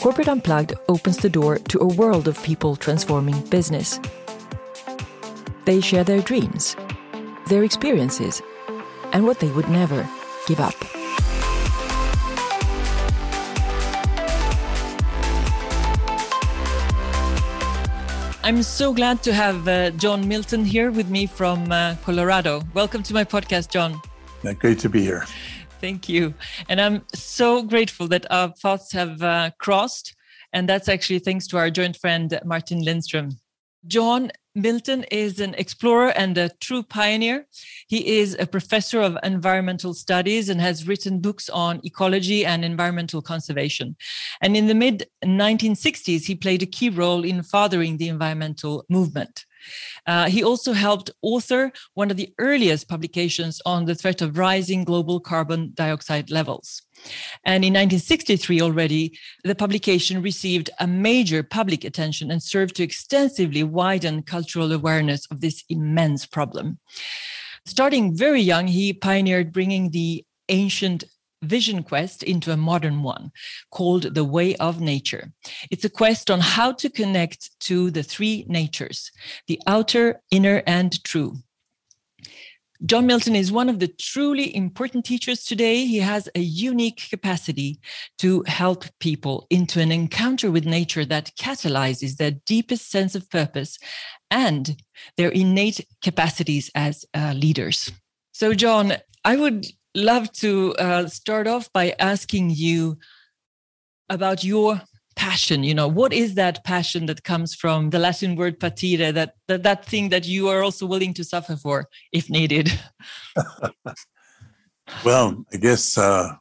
Corporate Unplugged opens the door to a world of people transforming business. They share their dreams, their experiences, and what they would never give up. I'm so glad to have uh, John Milton here with me from uh, Colorado. Welcome to my podcast, John. great to be here. Thank you. And I'm so grateful that our paths have uh, crossed. And that's actually thanks to our joint friend, Martin Lindström. John Milton is an explorer and a true pioneer. He is a professor of environmental studies and has written books on ecology and environmental conservation. And in the mid 1960s, he played a key role in fathering the environmental movement. Uh, he also helped author one of the earliest publications on the threat of rising global carbon dioxide levels. And in 1963 already, the publication received a major public attention and served to extensively widen cultural awareness of this immense problem. Starting very young, he pioneered bringing the ancient vision quest into a modern one called The Way of Nature. It's a quest on how to connect to the three natures the outer, inner, and true. John Milton is one of the truly important teachers today. He has a unique capacity to help people into an encounter with nature that catalyzes their deepest sense of purpose and their innate capacities as uh, leaders. So, John, I would love to uh, start off by asking you about your passion. You know what is that passion that comes from the latin word patire that that, that thing that you are also willing to suffer for if needed? Well i guess uh,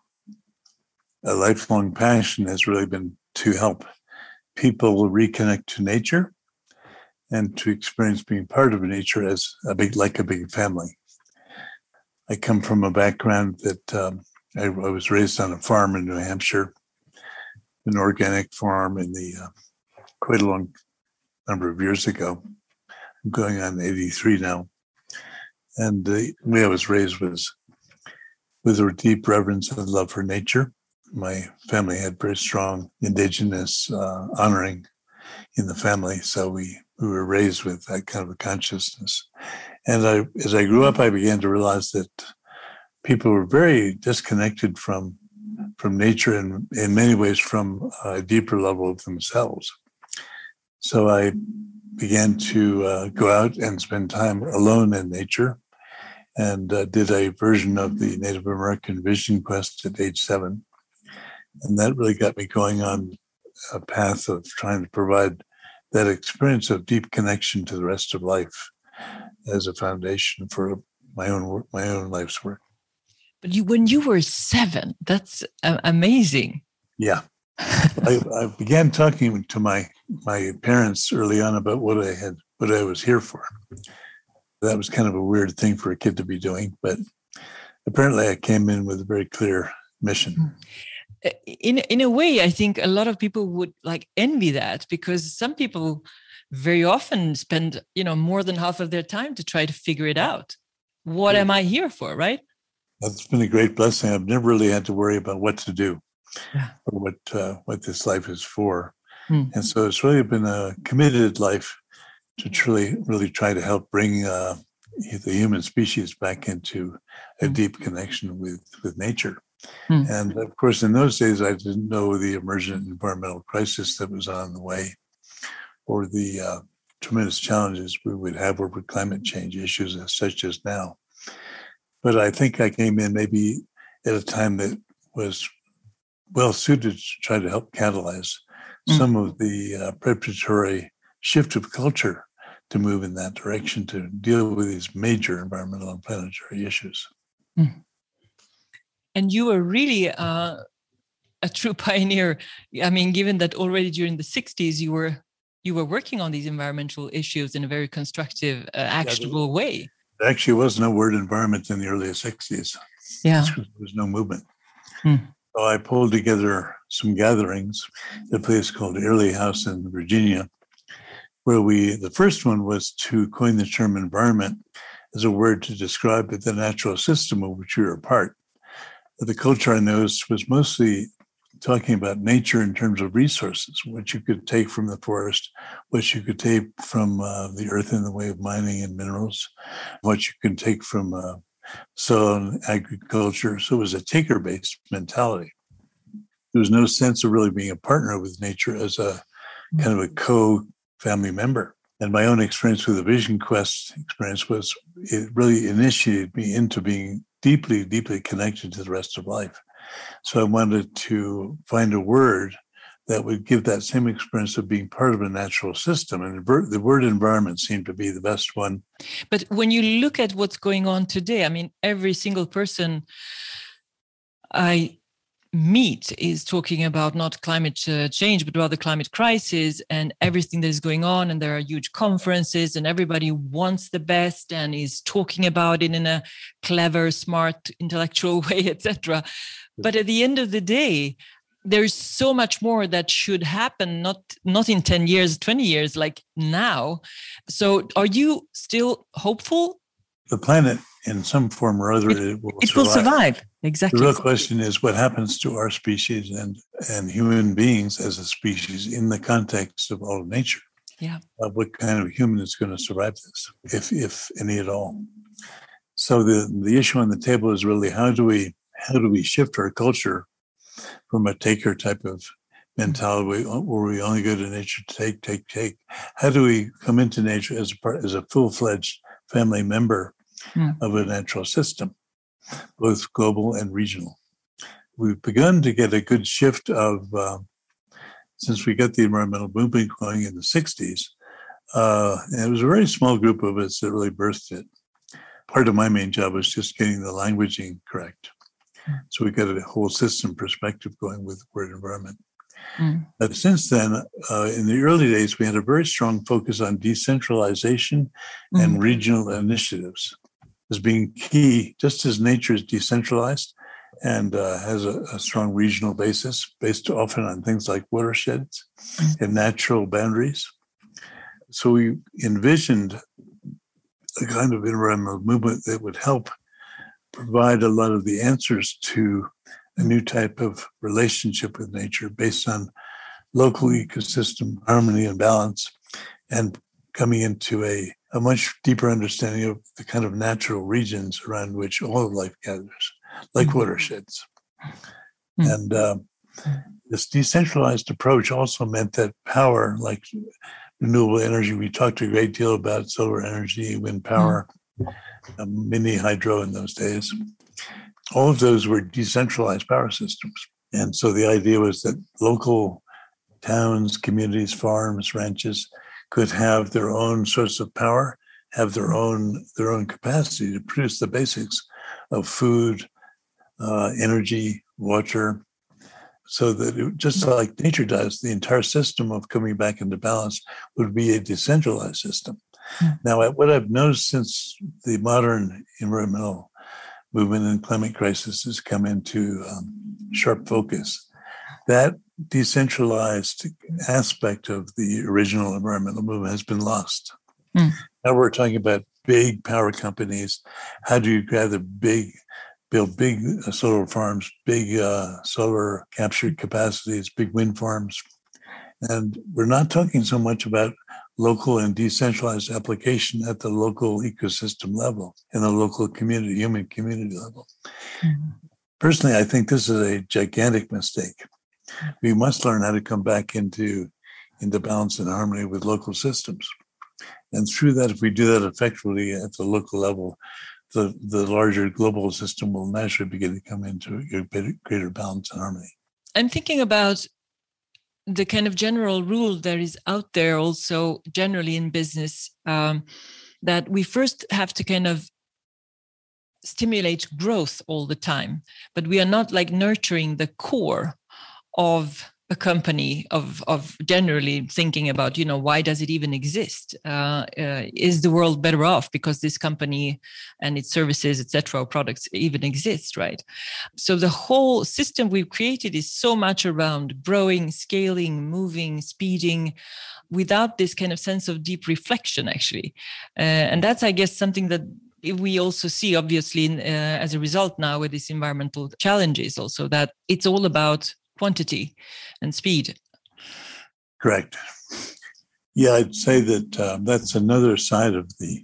a lifelong passion has really been to help people reconnect to nature and to experience being part of nature as a big like a big family I come from a background that um, I, I, was raised on a farm in New Hampshire, an organic farm in the uh, quite a long number of years ago. I'm going on 83 now. And the way I was raised was with a deep reverence and love for nature. My family had very strong indigenous uh, honoring in the family, so we, we were raised with that kind of a consciousness. And I, as I grew up, I began to realize that people were very disconnected from from nature and in many ways from a deeper level of themselves. So I began to uh, go out and spend time alone in nature and uh, did a version of the Native American Vision Quest at age seven. And that really got me going on a path of trying to provide that experience of deep connection to the rest of life as a foundation for my own work, my own life's work. But you, when you were seven, that's amazing. Yeah, I, I, began talking to my my parents early on about what I had, what I was here for. That was kind of a weird thing for a kid to be doing, but apparently, I came in with a very clear mission. Hmm. Uh, in in a way, I think a lot of people would like envy that because some people very often spend you know more than half of their time to try to figure it out. What am i here for right? That's been a great blessing. I've never really had to worry about what to do yeah. or what uh, what this life is for. Mm. and so it's really been a committed life to truly really try to help bring uh, the human species back into a mm. deep connection with with nature. Mm. and of course in those days i didn't know the emergent environmental crisis that was on the way or the uh, tremendous challenges we would have over climate change issues such as now. But I think I came in maybe at a time that was well suited to try to help catalyze mm. some of the uh, preparatory shift of culture to move in that direction to deal with these major environmental and planetary issues. Mm. And you were really uh, a true pioneer. I mean, given that already during the 60s you were you were working on these environmental issues in a very constructive, uh, actionable yeah, way. There actually was no word environment in the early 60s. Yeah. There was no movement. Hmm. So I pulled together some gatherings at a place called Airlie House in Virginia, where we, the first one was to coin the term environment as a word to describe the natural system of which we are a part. the culture I noticed was mostly talking about nature in terms of resources, what you could take from the forest, what you could take from uh, the earth in the way of mining and minerals, what you can take from uh, soil and agriculture. So it was a taker based mentality. There was no sense of really being a partner with nature as a kind of a co family member. And my own experience with the Vision Quest experience was it really initiated me into being deeply, deeply connected to the rest of life. So I wanted to find a word that would give that same experience of being part of a natural system. And the word environment seemed to be the best one. But when you look at what's going on today, I mean, every single person I meet is talking about not climate uh, change, but rather climate crisis and everything that is going on. And there are huge conferences, and everybody wants the best and is talking about it in a clever, smart, intellectual way, etc. But at the end of the day, there's so much more that should happen not not in 10 years 20 years like now so are you still hopeful the planet in some form or other, it, it will, it survive. will survive. Exactly. The real question is what happens to our species and, and human beings as a species in the context of all of nature. Yeah. Uh, what kind of human is going to survive this, if if any at all? So the the issue on the table is really how do we how do we shift our culture from a taker type of mentality where we only go to nature to take, take, take? How do we come into nature as a part, as a full fledged family member mm. of a natural system, both global and regional. We've begun to get a good shift of, uh, since we got the environmental movement going in the 60s, uh, and it was a very small group of us that really birthed it. Part of my main job was just getting the languaging correct. Hmm. So we got a whole system perspective going with the word environment. Mm. But since then, uh, in the early days, we had a very strong focus on decentralization mm. and regional initiatives as being key, just as nature is decentralized and uh, has a, a, strong regional basis based often on things like watersheds mm. and natural boundaries. So we envisioned a kind of environmental movement that would help provide a lot of the answers to a new type of relationship with nature based on local ecosystem harmony and balance and coming into a, a much deeper understanding of the kind of natural regions around which all of life gathers, like mm-hmm. watersheds. Mm-hmm. And uh, this decentralized approach also meant that power, like renewable energy, we talked a great deal about solar energy, wind power, mm-hmm. um, mini hydro in those days all of those were decentralized power systems. And so the idea was that local towns, communities, farms, ranches could have their own source of power, have their own their own capacity to produce the basics of food, uh, energy, water, so that it, just like nature does, the entire system of coming back into balance would be a decentralized system. Mm. Now, what I've noticed since the modern environmental movement and climate crisis has come into um, sharp focus. That decentralized aspect of the original environmental movement has been lost. Mm. Now we're talking about big power companies. How do you gather big, build big uh, solar farms, big uh, solar capture capacities, big wind farms? And we're not talking so much about local and decentralized application at the local ecosystem level and the local community, human community level. Mm-hmm. Personally, I think this is a gigantic mistake. We must learn how to come back into, into balance and harmony with local systems. And through that, if we do that effectively at the local level, the, the larger global system will naturally begin to come into a greater balance and harmony. I'm thinking about the kind of general rule that is out there also generally in business um, that we first have to kind of stimulate growth all the time but we are not like nurturing the core of a company of of generally thinking about you know why does it even exist? Uh, uh, is the world better off because this company and its services etc products even exist right? So the whole system we've created is so much around growing scaling moving speeding without this kind of sense of deep reflection actually. Uh, and that's i guess something that we also see, obviously, uh, as a result now with these environmental challenges, also that it's all about quantity and speed. Correct. Yeah, I'd say that um, that's another side of the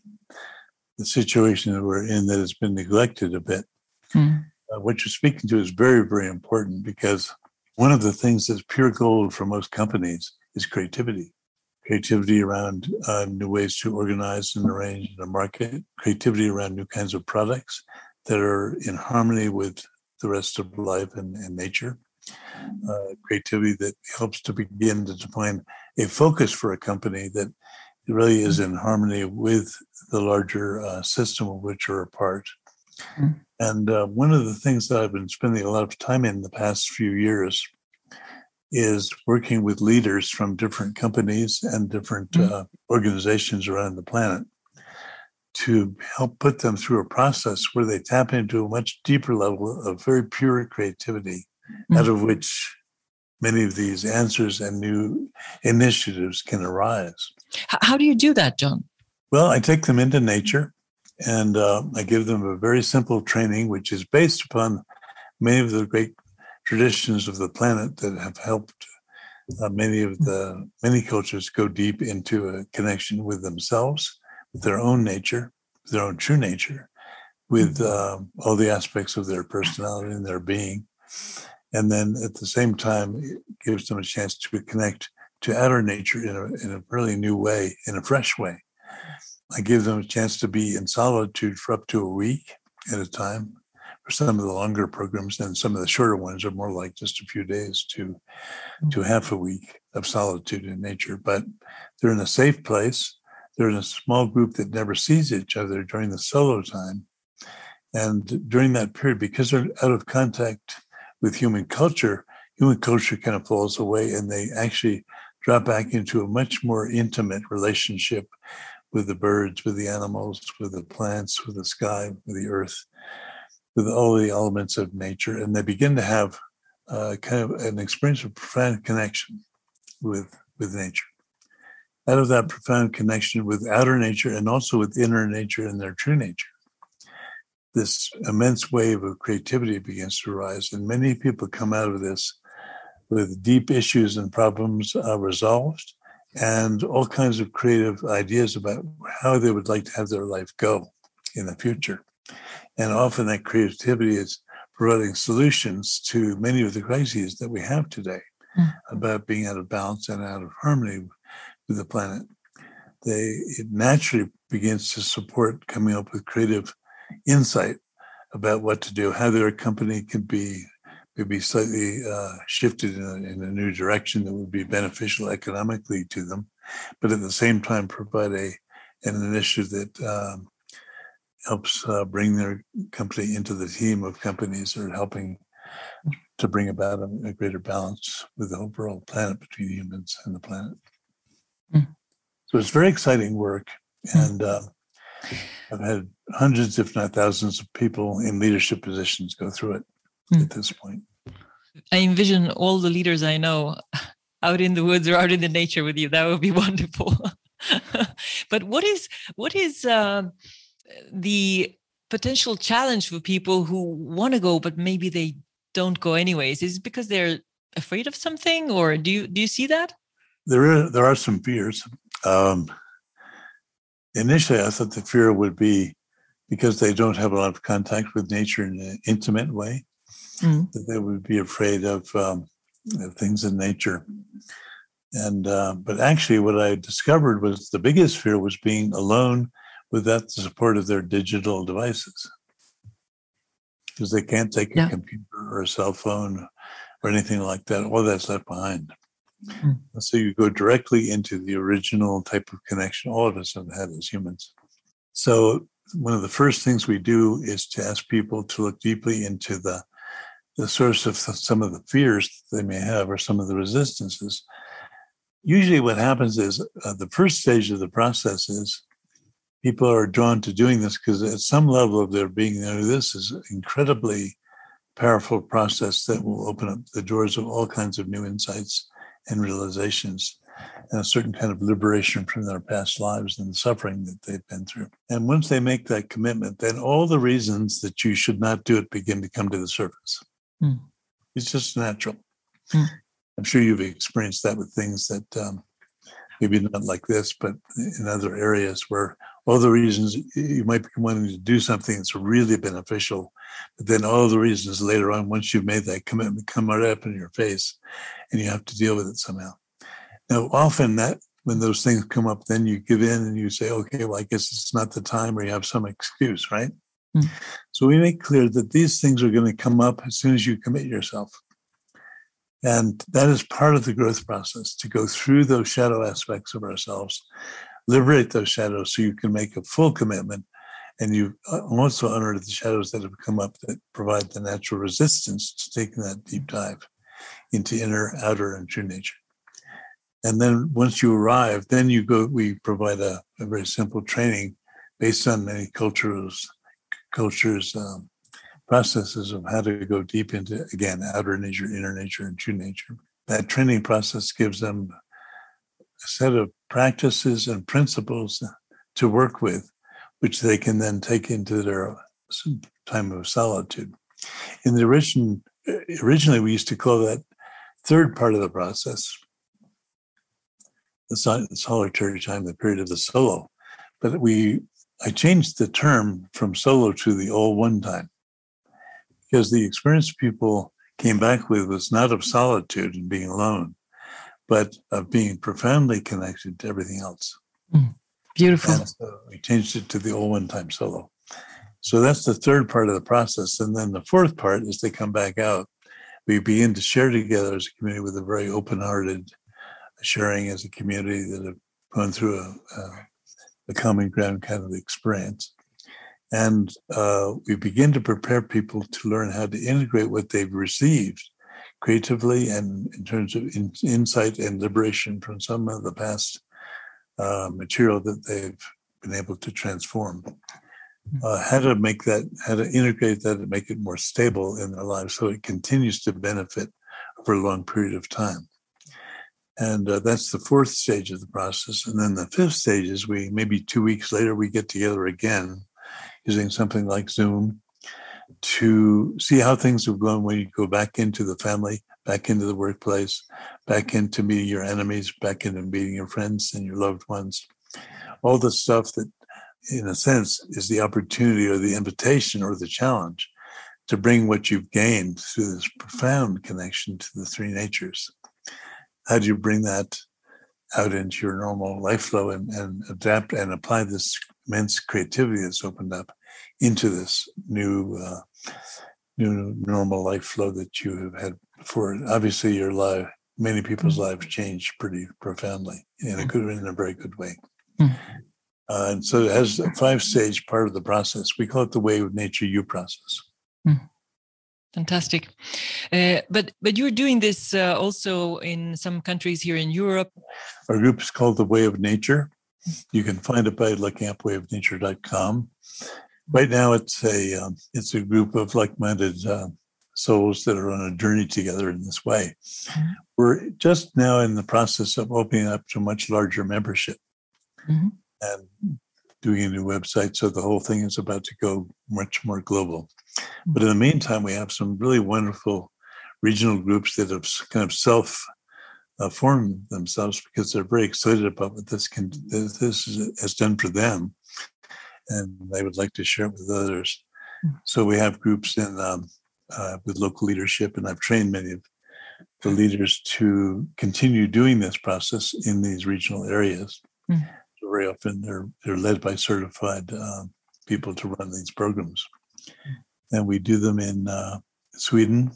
the situation that we're in that has been neglected a bit. Mm. Uh, what you're speaking to is very, very important because one of the things that's pure gold for most companies is creativity. Creativity around uh, new ways to organize and arrange a market, creativity around new kinds of products that are in harmony with the rest of life and, and nature, uh, creativity that helps to begin to define a focus for a company that really is in harmony with the larger uh, system of which are a part. Mm. And uh, one of the things that I've been spending a lot of time in the past few years is working with leaders from different companies and different mm. uh, organizations around the planet to help put them through a process where they tap into a much deeper level of very pure creativity, mm. out of which many of these answers and new initiatives can arise. How do you do that, John? Well, I take them into nature and uh, I give them a very simple training, which is based upon many of the great traditions of the planet that have helped uh, many of the many cultures go deep into a connection with themselves, with their own nature, their own true nature, with uh, all the aspects of their personality and their being. And then at the same time, it gives them a chance to connect to outer nature in a, in a really new way, in a fresh way. I give them a chance to be in solitude for up to a week at a time for some of the longer programs, and some of the shorter ones are more like just a few days to to mm. half a week of solitude in nature. But they're in a safe place. They're in a small group that never sees each other during the solo time. And during that period, because they're out of contact with human culture, human culture kind of falls away and they actually drop back into a much more intimate relationship with the birds, with the animals, with the plants, with the sky, with the earth, with all the elements of nature. And they begin to have uh, kind of an experience of profound connection with, with nature. Out of that profound connection with outer nature and also with inner nature and their true nature, this immense wave of creativity begins to rise. And many people come out of this with deep issues and problems uh, resolved and all kinds of creative ideas about how they would like to have their life go in the future. And often that creativity is providing solutions to many of the crises that we have today mm. about being out of balance and out of harmony with the planet. They it naturally begins to support coming up with creative insight about what to do, how their company could be maybe slightly uh, shifted in a, in a, new direction that would be beneficial economically to them, but at the same time provide a an initiative that um, helps uh, bring their company into the team of companies that are helping to bring about a, a greater balance with the overall planet between humans and the planet. Mm. So it's very exciting work, hmm. and uh, I've had hundreds, if not thousands, of people in leadership positions go through it mm. at this point. I envision all the leaders I know out in the woods or out in the nature with you. That would be wonderful. but what is what is uh, the potential challenge for people who want to go but maybe they don't go anyways? Is it because they're afraid of something, or do you do you see that? There are there are some fears. Um, initially, I thought the fear would be because they don't have a lot of contact with nature in an intimate way mm. that they would be afraid of, um, of things in nature. And uh, but actually, what I discovered was the biggest fear was being alone without the support of their digital devices, because they can't take yeah. a computer or a cell phone or anything like that. All that's left behind. Mm. So you go directly into the original type of connection all of us have had as humans. So one of the first things we do is to ask people to look deeply into the the source of some of the fears they may have or some of the resistances. Usually, what happens is uh, the first stage of the process is people are drawn to doing this because at some level of their being, there, this is an incredibly powerful process that will open up the doors of all kinds of new insights and realizations and a certain kind of liberation from their past lives and the suffering that they've been through. And once they make that commitment, then all the reasons that you should not do it begin to come to the surface. Mm. It's just natural. Mm. I'm sure you've experienced that with things that um, maybe not like this, but in other areas where all the reasons you might be wanting to do something that's really beneficial, but then all the reasons later on, once you've made that commitment, come right up in your face, and you have to deal with it somehow. Now, often that when those things come up, then you give in and you say, okay, well, I guess it's not the time, or you have some excuse, right? Mm. So we make clear that these things are going to come up as soon as you commit yourself. And that is part of the growth process to go through those shadow aspects of ourselves, liberate those shadows so you can make a full commitment. And you uh, also honor the shadows that have come up that provide the natural resistance to taking that deep dive into inner, outer, and true nature. And then once you arrive, then you go, we provide a, a very simple training based on many cultures, cultures, um, processes of how to go deep into, again, outer nature, inner nature, and true nature. That training process gives them a set of practices and principles to work with, which they can then take into their time of solitude. In the origin, originally, we used to call that third part of the process the solitary time, the period of the solo. But we, I changed the term from solo to the all one time because the experience people came back with was not of solitude and being alone, but of being profoundly connected to everything else. Mm, beautiful. And so we changed it to the all one time solo. So that's the third part of the process. And then the fourth part is they come back out. We begin to share together as a community with a very open hearted sharing as a community that have gone through a, a, a common ground kind of experience. And uh, we begin to prepare people to learn how to integrate what they've received creatively and in terms of in, insight and liberation from some of the past uh, material that they've been able to transform. Uh, how to make that, how to integrate that and make it more stable in their lives so it continues to benefit for a long period of time. And uh, that's the fourth stage of the process. And then the fifth stage is we maybe two weeks later, we get together again using something like Zoom to see how things have gone when you go back into the family, back into the workplace, back into meeting your enemies, back into meeting your friends and your loved ones. All the stuff that, in a sense, is the opportunity or the invitation or the challenge to bring what you've gained through this profound connection to the three natures. How do you bring that out into your normal life flow and, and adapt and apply this immense creativity that's opened up into this new uh, new normal life flow that you have had before. Obviously, your life, many people's mm-hmm. lives changed pretty profoundly in a mm. good, in a very good way. Mm-hmm. Uh, and so, it has a five stage part of the process. We call it the Way of Nature U process. Mm-hmm. Fantastic, uh, but but you're doing this uh, also in some countries here in Europe. Our group is called the Way of Nature, you can find it by looking up wayofnature.com. Right now, it's a um, it's a group of like-minded uh, souls that are on a journey together in this way. Mm-hmm. We're just now in the process of opening up to a much larger membership mm-hmm. and doing a new website. So the whole thing is about to go much more global. Mm-hmm. But in the meantime, we have some really wonderful regional groups that have kind of self uh, themselves because they're very excited about what this can this has done for them, and they would like to share it with others. Mm-hmm. So we have groups in um, uh, with local leadership, and I've trained many of the leaders to continue doing this process in these regional areas. So very often they're they're led by certified uh, people to run these programs, mm-hmm. and we do them in uh, Sweden.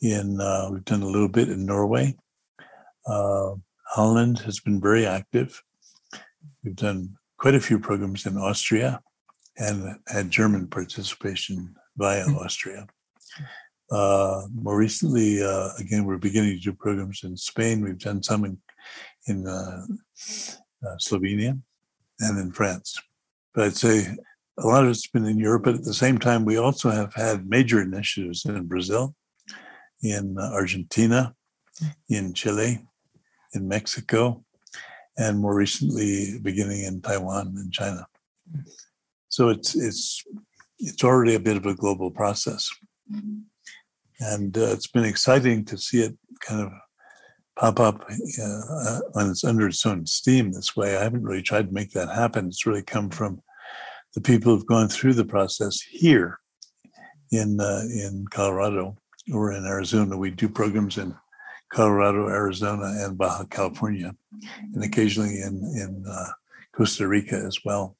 In uh, we've done a little bit in Norway, uh, Holland has been very active. We've done quite a few programs in Austria and had German participation via mm-hmm. Austria. Uh, more recently, uh, again, we're beginning to do programs in Spain. We've done some in, in uh, uh Slovenia and in France. But I'd say a lot of it's been in Europe, but at the same time, we also have had major initiatives in Brazil, in Argentina, in Chile, in Mexico, and more recently beginning in Taiwan and China. So it's it's it's already a bit of a global process, and uh, it's been exciting to see it kind of pop up uh, when it's under its own steam this way. I haven't really tried to make that happen. It's really come from the people who've gone through the process here in uh, in Colorado or in Arizona. We do programs in Colorado, Arizona, and Baja California, and occasionally in in uh, Costa Rica as well.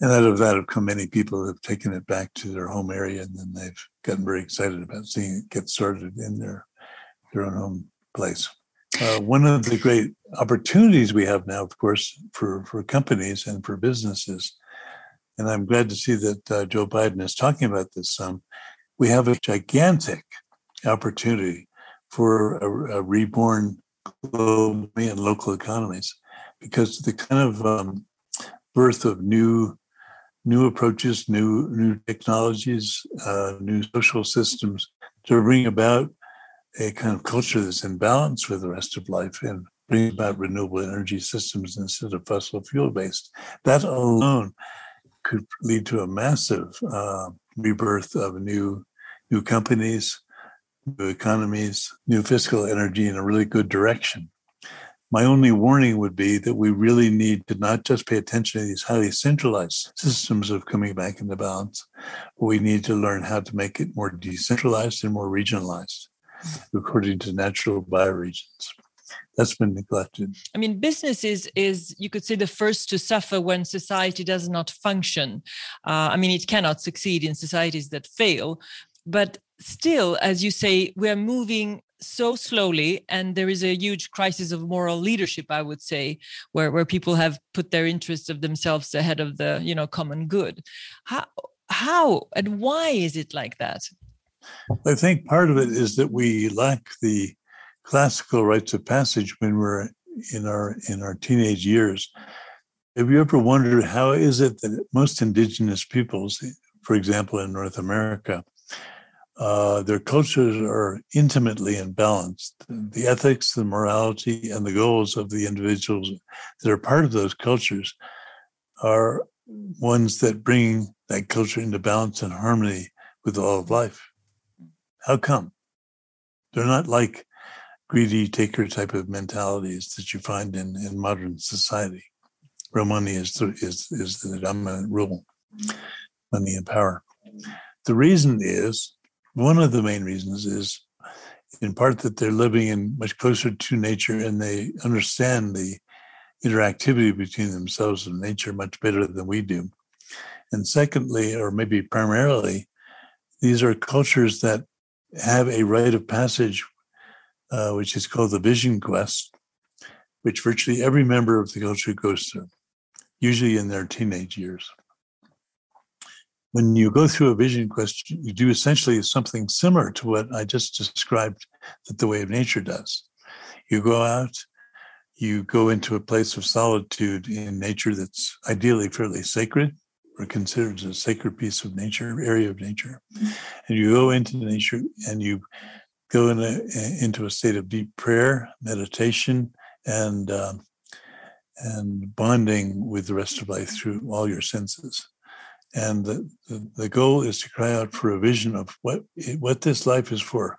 And out of that have come many people have taken it back to their home area, and then they've gotten very excited about seeing it get started in their their own home place. Uh, one of the great opportunities we have now, of course, for, for companies and for businesses, and I'm glad to see that uh, Joe Biden is talking about this some, we have a gigantic opportunity for a, a reborn global and local economies because the kind of um, birth of new new approaches, new new technologies, uh, new social systems to bring about a kind of culture that's in balance with the rest of life and bring about renewable energy systems instead of fossil fuel based. That alone could lead to a massive uh, rebirth of new new companies, new economies, new fiscal energy in a really good direction. My only warning would be that we really need to not just pay attention to these highly centralized systems of coming back into balance, but we need to learn how to make it more decentralized and more regionalized according to natural bioregions. That's been neglected. I mean, business is, is you could say, the first to suffer when society does not function. Uh, I mean, it cannot succeed in societies that fail. But still, as you say, we're moving so slowly and there is a huge crisis of moral leadership i would say where where people have put their interests of themselves ahead of the you know common good how how and why is it like that I think part of it is that we lack the classical rites of passage when we're in our in our teenage years. Have you ever wondered how is it that most indigenous peoples, for example, in North America, uh, their cultures are intimately imbalanced. The ethics, the morality, and the goals of the individuals that are part of those cultures are ones that bring that culture into balance and harmony with all of life. How come? They're not like greedy taker type of mentalities that you find in, in modern society, where money is the, is, is the dominant rule, money and power. The reason is, one of the main reasons is in part that they're living in much closer to nature and they understand the interactivity between themselves and nature much better than we do. And secondly, or maybe primarily, these are cultures that have a rite of passage, uh, which is called the Vision Quest, which virtually every member of the culture goes through, usually in their teenage years. When you go through a vision quest, you do essentially something similar to what I just described that the way of nature does. You go out, you go into a place of solitude in nature that's ideally fairly sacred, or considered a sacred piece of nature, area of nature. And you go into nature and you go in a, into a state of deep prayer, meditation, and um, and bonding with the rest of life through all your senses. And the, the, the goal is to cry out for a vision of what what this life is for.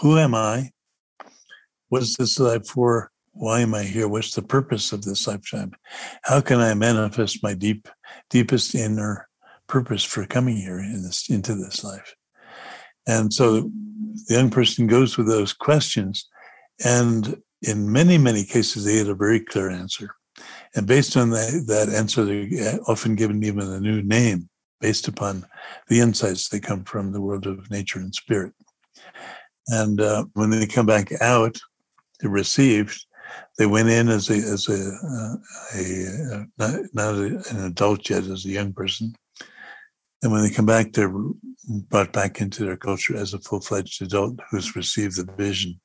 Who am I? What is this life for? why am I here? What's the purpose of this lifetime? How can I manifest my deep, deepest inner purpose for coming here in this into this life? And so the young person goes with those questions, and in many, many cases, they get a very clear answer. And based on that, that answer, they're often given even a new name based upon the insights that come from the world of nature and spirit. And uh, when they come back out, they're received they went in as a as a, uh, a uh, not, not a, an adult yet, as a young person, and when they come back, they're brought back into their culture as a full fledged adult who's received the vision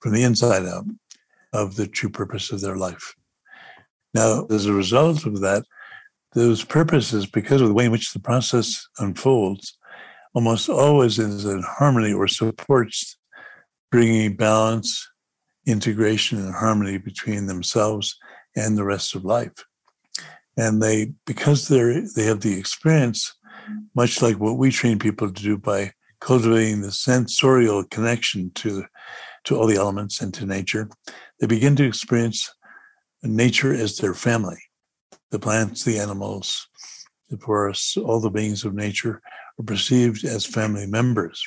from the inside out of the true purpose of their life. Now, as a result of that, those purposes, because of the way in which the process unfolds, almost always is in harmony or supports bringing balance integration and harmony between themselves and the rest of life. And they, because they're they have the experience, much like what we train people to do by cultivating the sensorial connection to to all the elements and to nature, they begin to experience nature as their family. The plants, the animals, the forests, all the beings of nature are perceived as family members.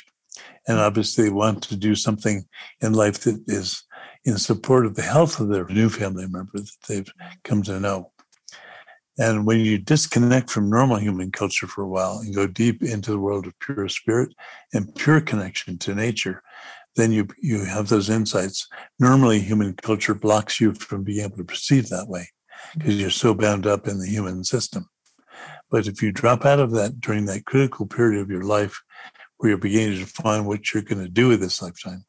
And obviously, want to do something in life that is in support of the health of their new family member that they've come to know. And when you disconnect from normal human culture for a while and go deep into the world of pure spirit and pure connection to nature, then you you have those insights. Normally, human culture blocks you from being able to perceive that way because you're so bound up in the human system. But if you drop out of that during that critical period of your life where you're beginning to find what you're going to do with this lifetime,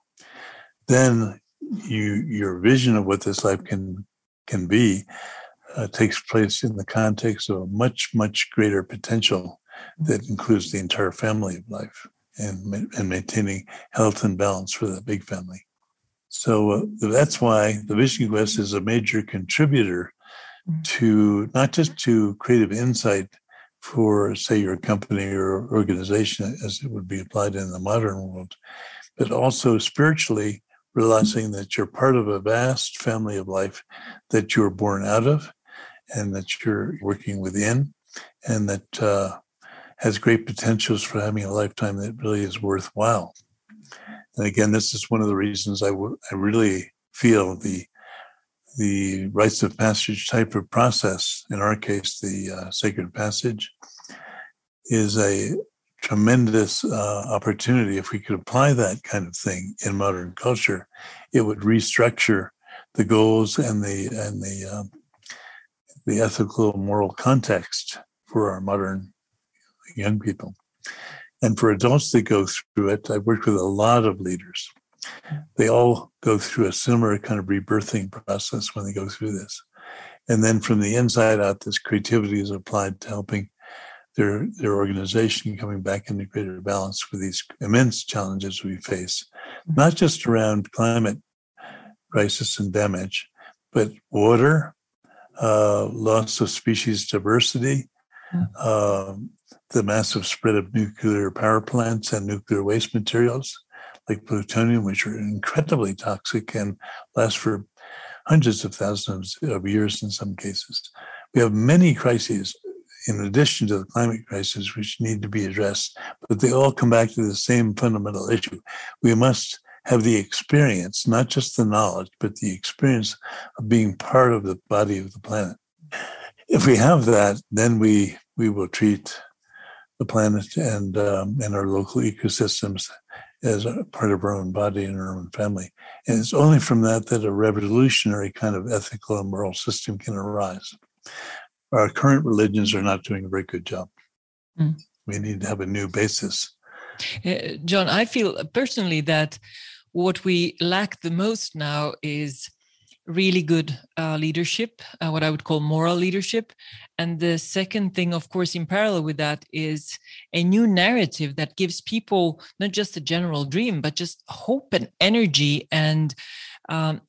then you your vision of what this life can can be uh, takes place in the context of a much much greater potential that includes the entire family of life and and maintaining health and balance for that big family. So uh, that's why the Vision Quest is a major contributor. To not just to creative insight for, say, your company or organization, as it would be applied in the modern world, but also spiritually realizing that you're part of a vast family of life that you're born out of and that you're working within and that uh, has great potentials for having a lifetime that really is worthwhile. And again, this is one of the reasons I, w- I really feel the the rites of passage type of process, in our case, the uh, sacred passage, is a tremendous uh, opportunity. If we could apply that kind of thing in modern culture, it would restructure the goals and the and the um, the ethical moral context for our modern young people. And for adults that go through it, I've worked with a lot of leaders they all go through a similar kind of rebirthing process when they go through this. And then from the inside out, this creativity is applied to helping their their organization coming back into greater balance with these immense challenges we face, not just around climate crisis and damage, but water, uh, loss of species diversity, uh, the massive spread of nuclear power plants and nuclear waste materials, like plutonium, which are incredibly toxic and last for hundreds of thousands of years in some cases. We have many crises in addition to the climate crisis, which need to be addressed, but they all come back to the same fundamental issue. We must have the experience, not just the knowledge, but the experience of being part of the body of the planet. If we have that, then we we will treat the planet and um, and our local ecosystems as a part of our own body and our own family. And it's only from that that a revolutionary kind of ethical and moral system can arise. Our current religions are not doing a very good job. Mm. We need to have a new basis. Uh, John, I feel personally that what we lack the most now is really good uh, leadership, uh, what I would call moral leadership. And the second thing, of course, in parallel with that, is a new narrative that gives people not just a general dream, but just hope and energy and um,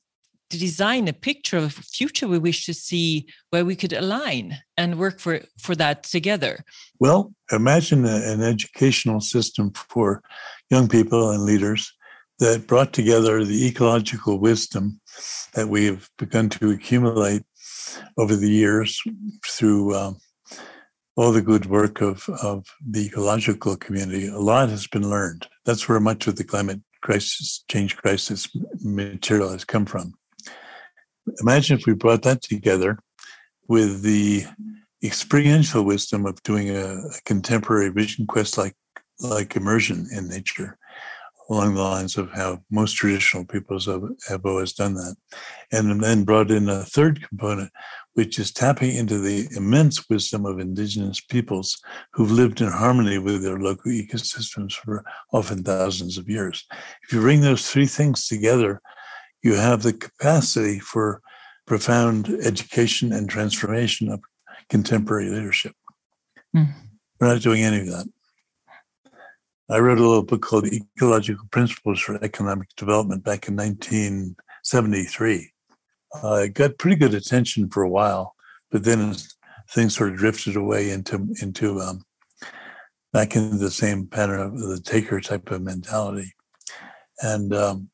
to design a picture of a future we wish to see where we could align and work for, for that together. Well, imagine a, an educational system for young people and leaders that brought together the ecological wisdom that we've begun to accumulate over the years through um, all the good work of, of the ecological community. A lot has been learned. That's where much of the climate crisis, change crisis material has come from. Imagine if we brought that together with the experiential wisdom of doing a, a contemporary vision quest like like immersion in nature along the lines of how most traditional peoples have, have always done that. And then brought in a third component, which is tapping into the immense wisdom of indigenous peoples who've lived in harmony with their local ecosystems for often thousands of years. If you bring those three things together, you have the capacity for profound education and transformation of contemporary leadership. Mm. We're not doing any of that. I wrote a little book called Ecological Principles for Economic Development back in 19 73. Uh, it got pretty good attention for a while, but then things sort of drifted away into into um, back into the same pattern of the taker type of mentality, and um,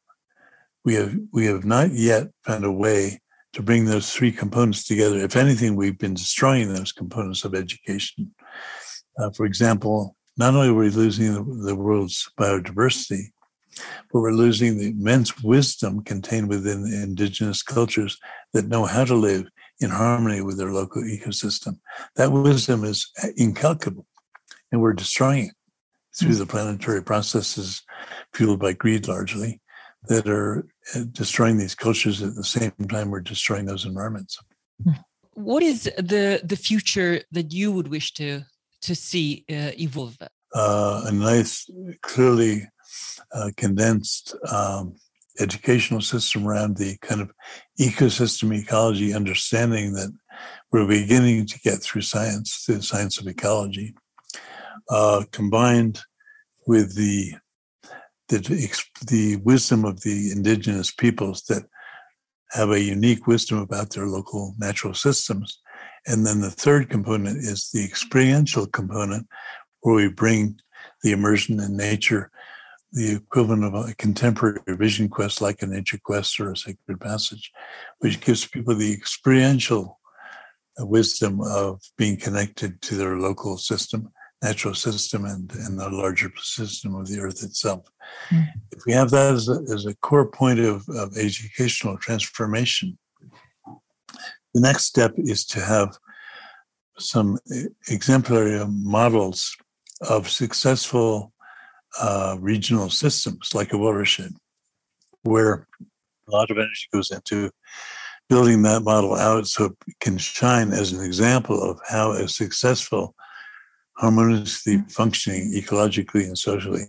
we have we have not yet found a way to bring those three components together. If anything, we've been destroying those components of education. Uh, for example, not only are we losing the, the world's biodiversity, but we're losing the immense wisdom contained within the indigenous cultures that know how to live in harmony with their local ecosystem. That wisdom is incalculable, and we're destroying it through hmm. the planetary processes fueled by greed largely that are uh, destroying these cultures at the same time we're destroying those environments. Hmm. What is the the future that you would wish to to see uh, evolve? Uh, a nice, clearly uh, condensed um, educational system around the kind of ecosystem ecology understanding that we're beginning to get through science, the science of ecology, uh, combined with the, the the wisdom of the indigenous peoples that have a unique wisdom about their local natural systems. And then the third component is the experiential component, where we bring the immersion in nature the equivalent of a contemporary vision quest like a nature quest or a sacred passage, which gives people the experiential wisdom of being connected to their local system, natural system, and, and the larger system of the earth itself. Mm. If we have that as a, as a core point of, of educational transformation, the next step is to have some exemplary models of successful uh, regional systems like a watershed, where a lot of energy goes into building that model out so it can shine as an example of how a successful, harmoniously functioning ecologically and socially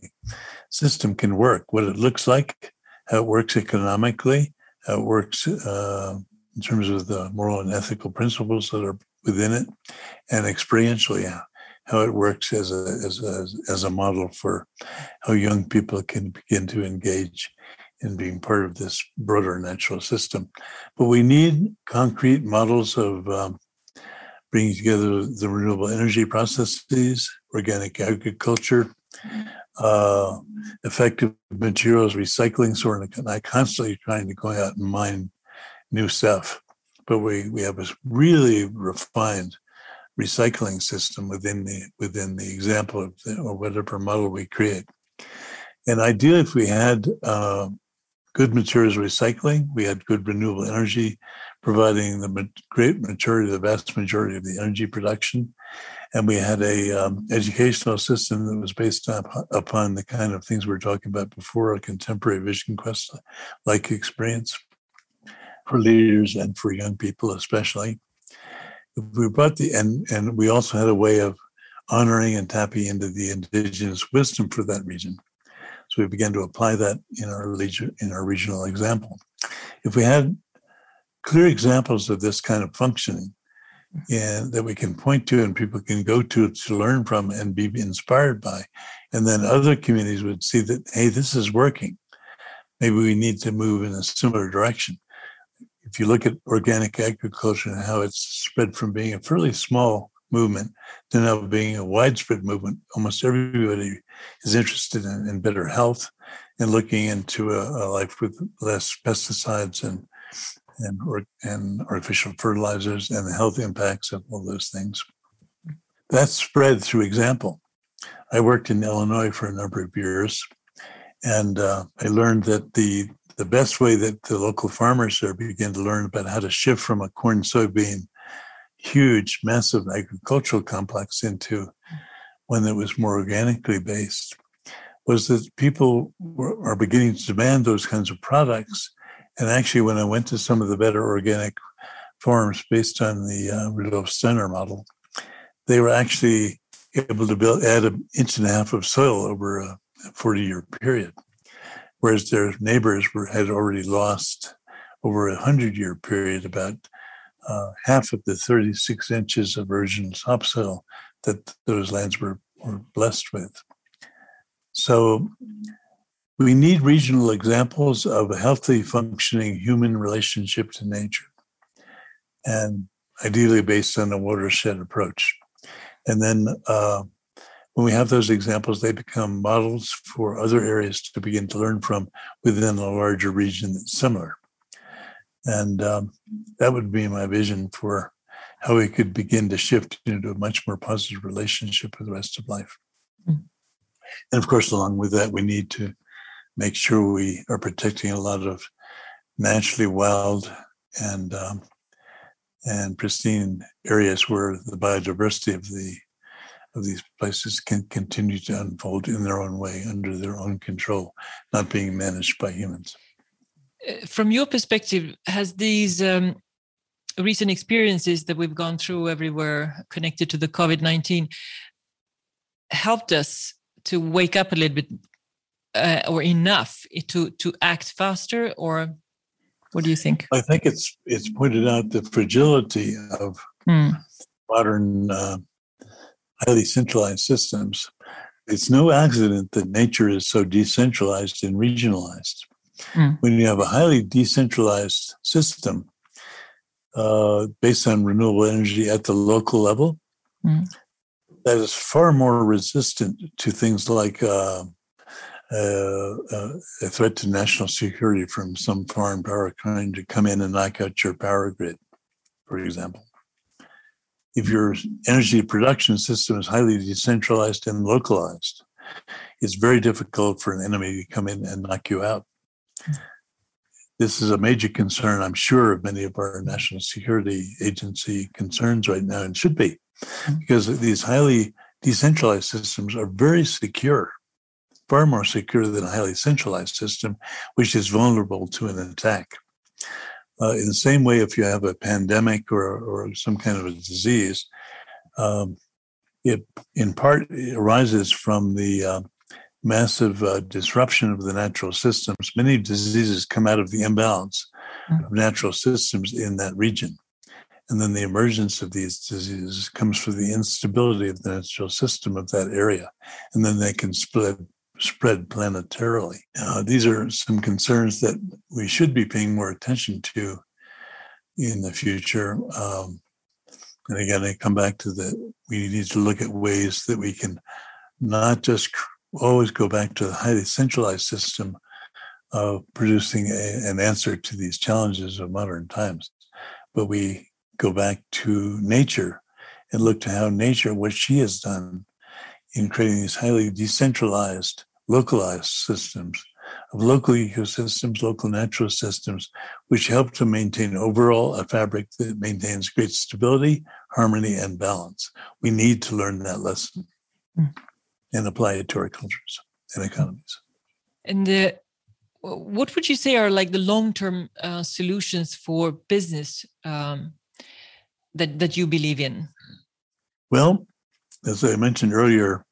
system can work, what it looks like, how it works economically, how it works uh, in terms of the moral and ethical principles that are within it, and experientially, how it works as a, as a, as a model for how young people can begin to engage in being part of this broader natural system. But we need concrete models of um, bringing together the renewable energy processes, organic agriculture, uh, effective materials recycling. So we're not constantly trying to go out and mine new stuff, but we, we have a really refined recycling system within the within the example of the, or whatever model we create. And ideally, if we had uh, good materials recycling, we had good renewable energy, providing the great majority, the vast majority of the energy production, and we had a um, educational system that was based up, upon the kind of things we were talking about before, a contemporary vision quest like experience for leaders and for young people especially we brought the and and we also had a way of honoring and tapping into the indigenous wisdom for that region. So we began to apply that in our region, in our regional example. If we had clear examples of this kind of functioning, and that we can point to and people can go to to learn from and be inspired by, and then other communities would see that hey, this is working. Maybe we need to move in a similar direction if you look at organic agriculture and how it's spread from being a fairly small movement to now being a widespread movement, almost everybody is interested in, in better health and looking into a, a, life with less pesticides and and, or, and artificial fertilizers and the health impacts of all those things. That's spread through example. I worked in Illinois for a number of years, and uh, I learned that the the best way that the local farmers there began to learn about how to shift from a corn soybean huge massive agricultural complex into one that was more organically based was that people were, are beginning to demand those kinds of products. And actually when i went to some of the better organic farms based on the uh, rudolf steiner model they were actually able to build add an inch and a half of soil over a 40 year period whereas their neighbors were had already lost over a hundred year period about uh, half of the 36 inches of virgin topsoil that those lands were, were blessed with. So we need regional examples of a healthy, functioning human relationship to nature, and ideally based on a watershed approach. And then uh, when we have those examples, they become models for other areas to begin to learn from within a larger region that's similar. And um, that would be my vision for how we could begin to shift into a much more positive relationship with the rest of life. Mm-hmm. And of course, along with that, we need to make sure we are protecting a lot of naturally wild and um, and pristine areas where the biodiversity of the of these places can continue to unfold in their own way under their own control, not being managed by humans. Uh, from your perspective, has these um, recent experiences that we've gone through everywhere connected to the COVID 19 helped us to wake up a little bit uh, or enough to, to act faster? Or what do you think? I think it's, it's pointed out the fragility of hmm. modern, uh, highly centralized systems. It's no accident that nature is so decentralized and regionalized. Mm. When you have a highly decentralized system uh, based on renewable energy at the local level, mm. that is far more resistant to things like uh, uh, uh, a threat to national security from some foreign power trying to come in and knock out your power grid, for example. If your energy production system is highly decentralized and localized, it's very difficult for an enemy to come in and knock you out. This is a major concern, I'm sure, of many of our national security agency concerns right now, and should be, mm-hmm. because these highly decentralized systems are very secure, far more secure than a highly centralized system, which is vulnerable to an attack. Uh, in the same way, if you have a pandemic or, or some kind of a disease, um, it in part arises from the uh, massive uh, disruption of the natural systems. Many diseases come out of the imbalance mm. of natural systems in that region. And then the emergence of these diseases comes from the instability of the natural system of that area. And then they can spread spread planetarily. Uh, these are some concerns that we should be paying more attention to in the future. Um, and again, I come back to that we need to look at ways that we can not just always go back to the highly centralized system of producing a, an answer to these challenges of modern times, but we go back to nature and look to how nature, what she has done in creating these highly decentralized, localized systems of local ecosystems, local natural systems, which help to maintain overall a fabric that maintains great stability, harmony, and balance. We need to learn that lesson. Mm and apply it to our cultures and economies. And the, what would you say are like the long-term uh, solutions for business um, that that you believe in? Well, as I mentioned earlier,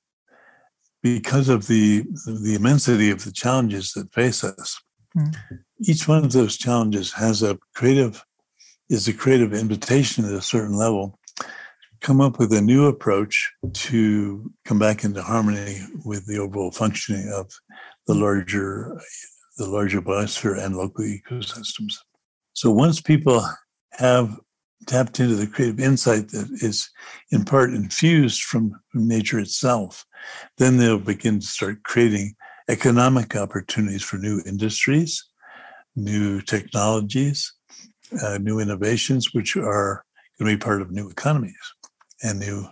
because of the the immensity of the challenges that face us, mm. each one of those challenges has a creative is a creative invitation at a certain level to come up with a new approach to come back into harmony with the overall functioning of the larger the larger biosphere and local ecosystems. So once people have tapped into the creative insight that is in part infused from, nature itself, then they'll begin to start creating economic opportunities for new industries, new technologies, uh, new innovations, which are going to be part of new economies and new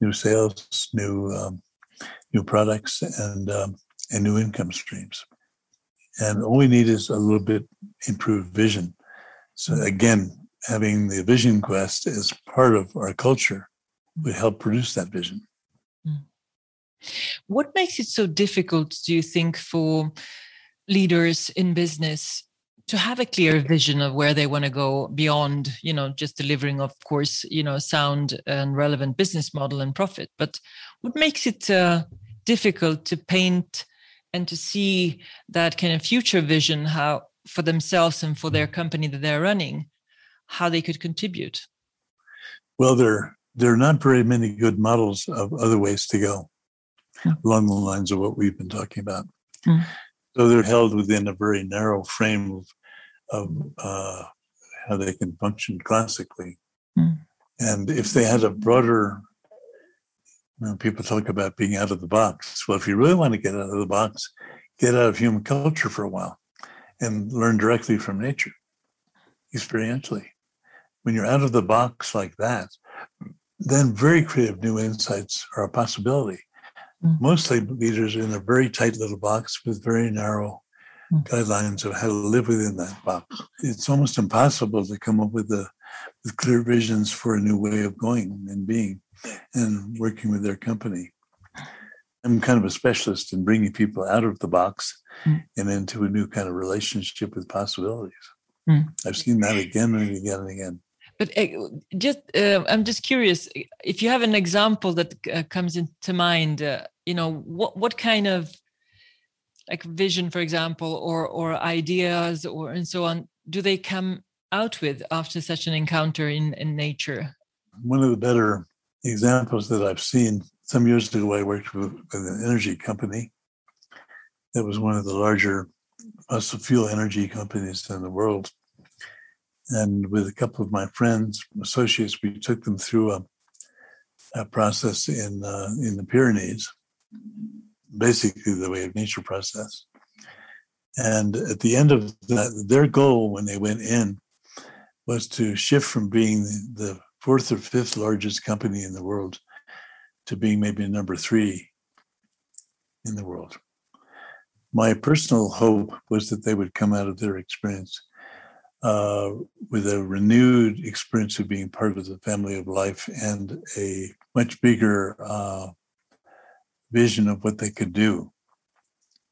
new sales, new um, new products, and um, and new income streams. And all we need is a little bit improved vision. So again, having the vision quest as part of our culture would help produce that vision. Hmm. What makes it so difficult, do you think, for leaders in business to have a clear vision of where they want to go beyond you know just delivering of course you know sound and relevant business model and profit but what makes it uh, difficult to paint and to see that kind of future vision how for themselves and for their company that they're running how they could contribute well there there are not very many good models of other ways to go hmm. along the lines of what we've been talking about hmm. So they're held within a very narrow frame of, of uh, how they can function classically. Mm. And if they had a broader, you know, people talk about being out of the box. Well, if you really want to get out of the box, get out of human culture for a while and learn directly from nature, experientially. When you're out of the box like that, then very creative new insights are a possibility. Mm. Mostly leaders are in a very tight little box with very narrow mm. guidelines of how to live within that box. It's almost impossible to come up with, the, with clear visions for a new way of going and being and working with their company. I'm kind of a specialist in bringing people out of the box mm. and into a new kind of relationship with possibilities. Mm. I've seen that again and again and again. But uh, just, uh, I'm just curious if you have an example that uh, comes into mind. Uh, you know, what what kind of like vision, for example, or or ideas, or and so on, do they come out with after such an encounter in in nature? One of the better examples that I've seen some years ago, I worked with, with an energy company that was one of the larger fossil fuel energy companies in the world. And with a couple of my friends, associates, we took them through a, a process in uh, in the Pyrenees, basically the way of nature process. And at the end of that, their goal when they went in was to shift from being the fourth or fifth largest company in the world to being maybe number three in the world. My personal hope was that they would come out of their experience uh, with a renewed experience of being part of the family of life and a much bigger uh, vision of what they could do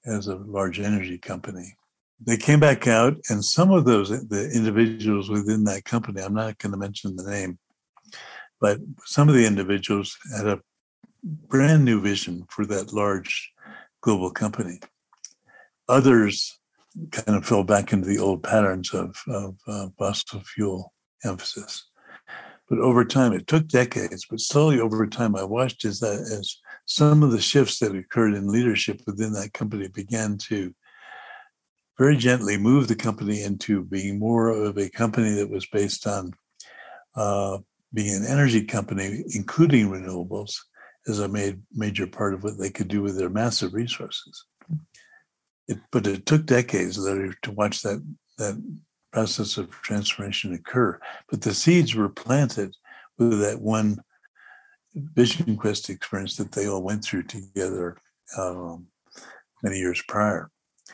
as a large energy company. They came back out, and some of those the individuals within that company, I'm not going to mention the name, but some of the individuals had a brand new vision for that large global company. Others kind of fell back into the old patterns of, of uh, fossil fuel emphasis. But over time, it took decades, but slowly over time, I watched as that as some of the shifts that occurred in leadership within that company began to very gently move the company into being more of a company that was based on uh, being an energy company, including renewables, as a made, major part of what they could do with their massive resources. It, but it took decades to watch that that process of transformation occur. But the seeds were planted with that one Vision Quest experience that they all went through together um, many years prior.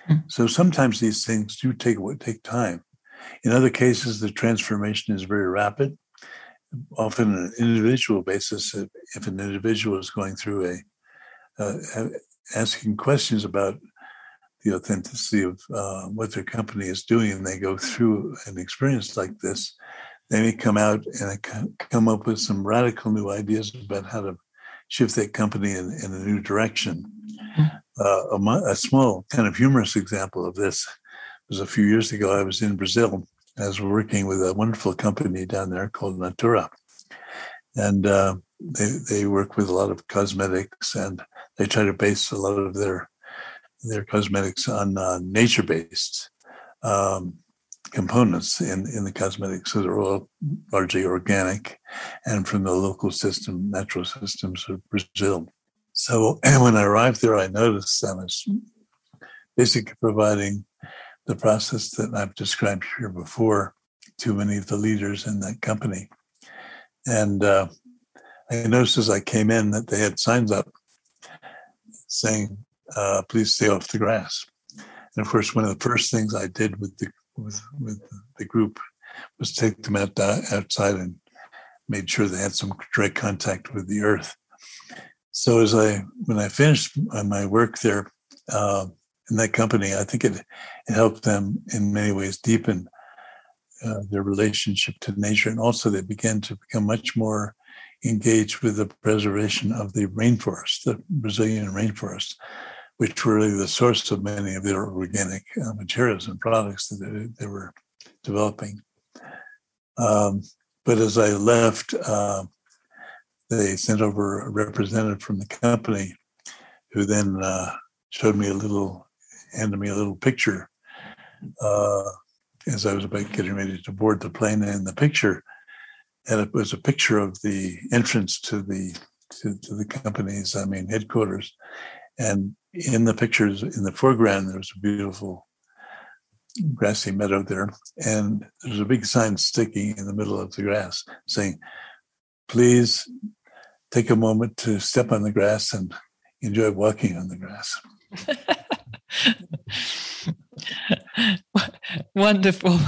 Mm-hmm. So sometimes these things do take take time. In other cases, the transformation is very rapid often on an individual basis, if, if an individual is going through a uh, asking questions about the authenticity of uh, what their company is doing, and they go through an experience like this, they may come out and come up with some radical new ideas about how to shift that company in, in a new direction. Mm-hmm. Uh, a, a, small kind of humorous example of this was a few years ago. I was in Brazil I was working with a wonderful company down there called Natura. And uh, they, they work with a lot of cosmetics and they try to base a lot of their their cosmetics on uh, nature-based um, components in, in the cosmetics. So they're all largely organic and from the local system, natural systems of Brazil. So and when I arrived there, I noticed I was basically providing the process that I've described here before to many of the leaders in that company. And uh, I noticed as I came in that they had signs up saying, uh, please stay off the grass. And of course, one of the first things I did with the with, with the group was take them out uh, outside and made sure they had some direct contact with the earth. So as I when I finished my work there, uh, in that company, I think it, it helped them in many ways deepen uh, their relationship to nature. And also, they began to become much more engaged with the preservation of the rainforest, the Brazilian rainforest, which were really the source of many of their organic uh, materials and products that they, were developing. Um, but as I left, uh, they sent over a representative from the company who then uh, showed me a little handed me a little picture uh, as I was about getting ready to board the plane. And the picture, and it was a picture of the entrance to the to, to the company's, I mean, headquarters. And in the pictures, in the foreground, there's a beautiful grassy meadow there, and there's a big sign sticking in the middle of the grass saying, "Please take a moment to step on the grass and enjoy walking on the grass." Wonderful.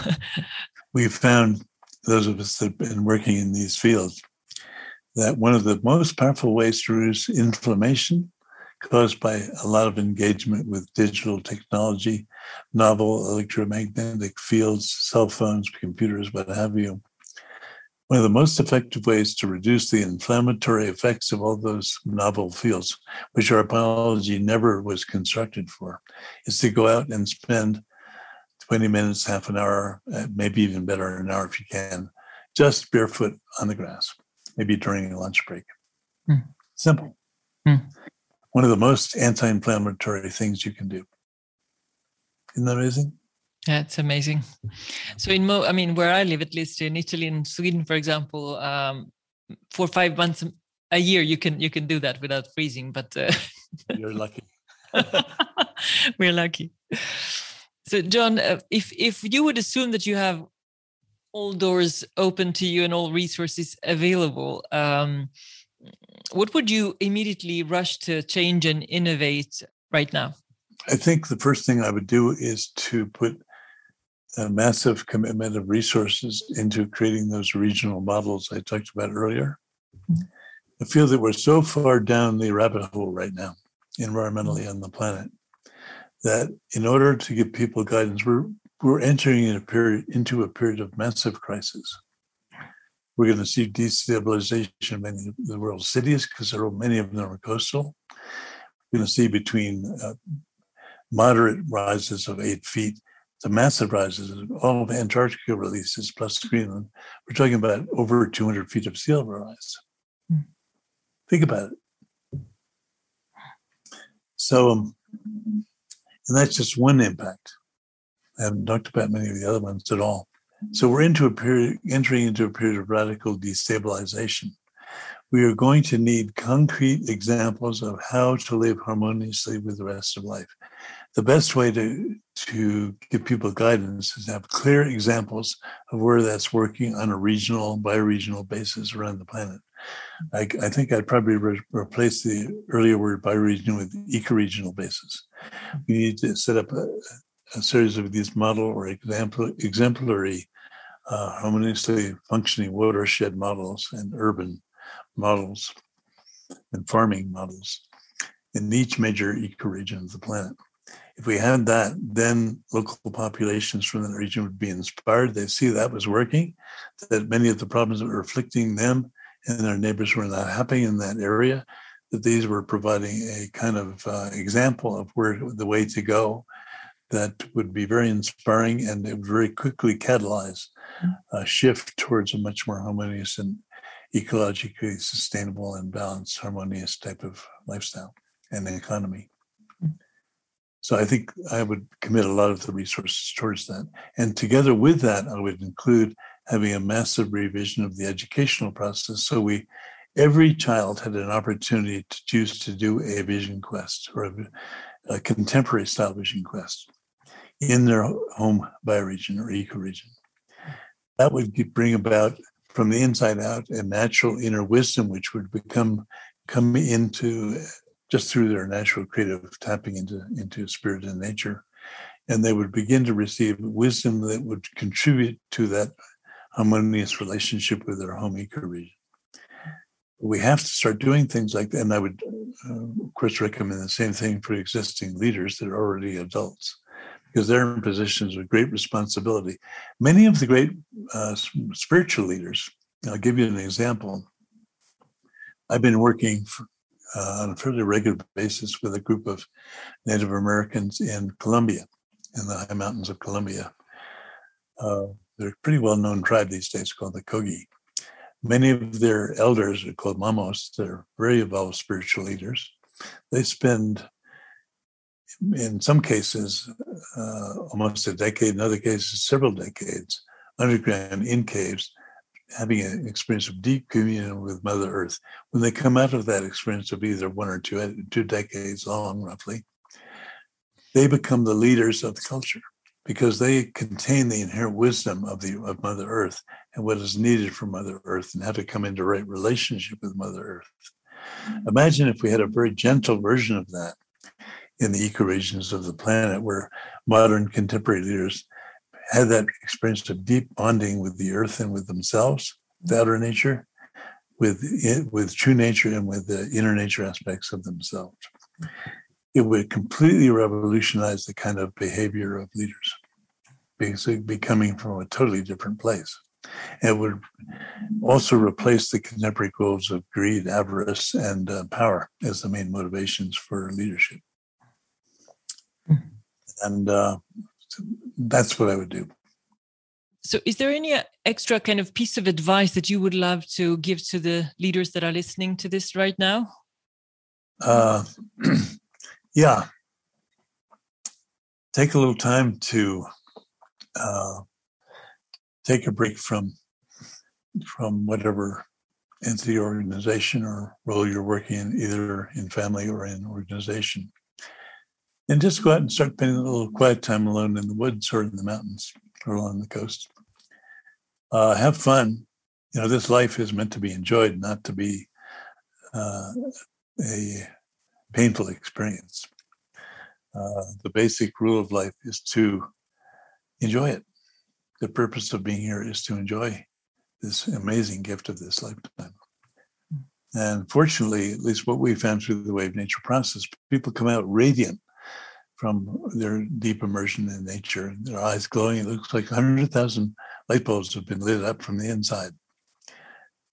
We found those of us that have been working in these fields that one of the most powerful ways to reduce inflammation caused by a lot of engagement with digital technology, novel electromagnetic fields, cell phones, computers, what have you. One of the most effective ways to reduce the inflammatory effects of all those novel fields, which our biology never was constructed for, is to go out and spend 20 minutes, half an hour, uh, maybe even better, an hour if you can, just barefoot on the grass, maybe during a lunch break. Mm. Simple. Mm one of the most anti-inflammatory things you can do. Isn't that amazing? Yeah, it's amazing. So in Mo, I mean, where I live, at least in Italy and Sweden, for example, um, for five months a year, you can you can do that without freezing. But uh, you're lucky. We're lucky. So, John, uh, if if you would assume that you have all doors open to you and all resources available, um, what would you immediately rush to change and innovate right now? I think the first thing I would do is to put a massive commitment of resources into creating those regional models I talked about earlier. I feel that we're so far down the rabbit hole right now, environmentally on the planet, that in order to give people guidance, we're we're entering in a period into a period of massive crisis. We're going to see destabilization of many of the world's cities because there are many of them are coastal. We're going to see between uh, moderate rises of eight feet to massive rises. Of all of Antarctica releases plus Greenland. We're talking about over 200 feet of sea level rise. Mm. Think about it. So, um, and that's just one impact. I haven't talked about many of the other ones at all. So we're into a period, entering into a period of radical destabilization. We are going to need concrete examples of how to live harmoniously with the rest of life. The best way to, to give people guidance is to have clear examples of where that's working on a regional, bioregional basis around the planet. I, I think I'd probably re- replace the earlier word bioregional with eco-regional basis. We need to set up a, a series of these model or example, exemplary, uh, harmoniously functioning watershed models and urban models and farming models in each major ecoregion of the planet. If we had that, then local populations from that region would be inspired. They see that was working, that many of the problems that were afflicting them and their neighbors were not happy in that area, that these were providing a kind of uh, example of where the way to go that would be very inspiring and it would very quickly catalyze hmm. a shift towards a much more harmonious and ecologically sustainable and balanced, harmonious type of lifestyle and economy. Hmm. So I think I would commit a lot of the resources towards that. And together with that, I would include having a massive revision of the educational process. So we every child had an opportunity to choose to do a vision quest or a, a contemporary style vision quest in their home bioregion or ecoregion. That would bring about from the inside out a natural inner wisdom, which would become come into just through their natural creative tapping into into spirit and nature, and they would begin to receive wisdom that would contribute to that harmonious relationship with their home ecoregion. We have to start doing things like that, and I would, uh, of course, recommend the same thing for existing leaders that are already adults because they're in positions of great responsibility. Many of the great uh, spiritual leaders, I'll give you an example. I've been working for, uh, on a fairly regular basis with a group of Native Americans in Colombia, in the high mountains of Colombia. Uh, they're a pretty well known tribe these days called the Kogi. Many of their elders are called mamos. They're very evolved spiritual leaders. They spend in some cases, uh, almost a decade, in other cases, several decades, underground in caves, having an experience of deep communion with Mother Earth. When they come out of that experience of either one or two, two decades long, roughly, they become the leaders of the culture because they contain the inherent wisdom of the of Mother Earth and what is needed for Mother Earth and how to come into right relationship with Mother Earth. Mm-hmm. Imagine if we had a very gentle version of that in the ecoregions of the planet where modern contemporary leaders had that experience of deep bonding with the earth and with themselves, the outer nature, with with true nature and with the inner nature aspects of themselves. It would completely revolutionize the kind of behavior of leaders, because it'd be coming from a totally different place. And it would also replace the contemporary goals of greed, avarice, and uh, power as the main motivations for leadership. Mm-hmm. And uh, that's what I would do. So, is there any extra kind of piece of advice that you would love to give to the leaders that are listening to this right now? Uh, yeah. Take a little time to uh, take a break from from whatever entity organization or role you're working in, either in family or in organization and just go out and start spending a little quiet time alone in the woods or in the mountains or along the coast. Uh, have fun. You know, this life is meant to be enjoyed, not to be uh, a painful experience. Uh, the basic rule of life is to enjoy it. The purpose of being here is to enjoy this amazing gift of this lifetime. And fortunately, at least what we found through the wave nature process, people come out radiant from their deep immersion in nature. Their eyes glowing. It looks like 100,000 light bulbs have been lit up from the inside.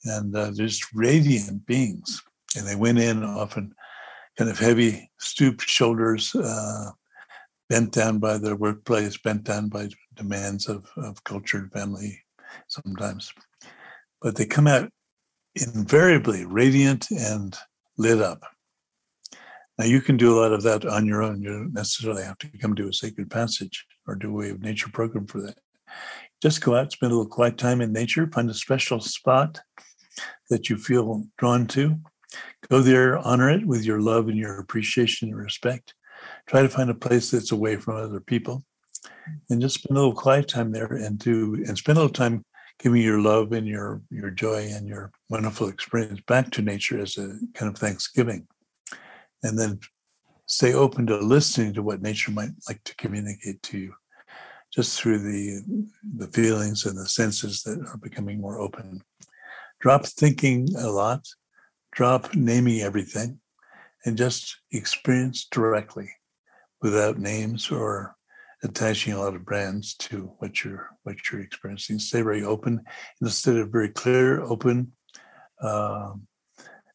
And uh, they're just radiant beings. And they went in often kind of heavy, stooped shoulders, uh, bent down by their workplace, bent down by demands of, of culture and family sometimes. But they come out invariably radiant and lit up. Now, you can do a lot of that on your own. You don't necessarily have to come to a sacred passage or do a nature program for that. Just go out, spend a little quiet time in nature, find a special spot that you feel drawn to. Go there, honor it with your love and your appreciation and respect. Try to find a place that's away from other people and just spend a little quiet time there and do and spend a little time giving your love and your your joy and your wonderful experience back to nature as a kind of thanksgiving and then stay open to listening to what nature might like to communicate to you just through the the feelings and the senses that are becoming more open. Drop thinking a lot drop naming everything and just experience directly without names or attaching a lot of brands to what you're what you're experiencing. Stay very open instead of very clear open um,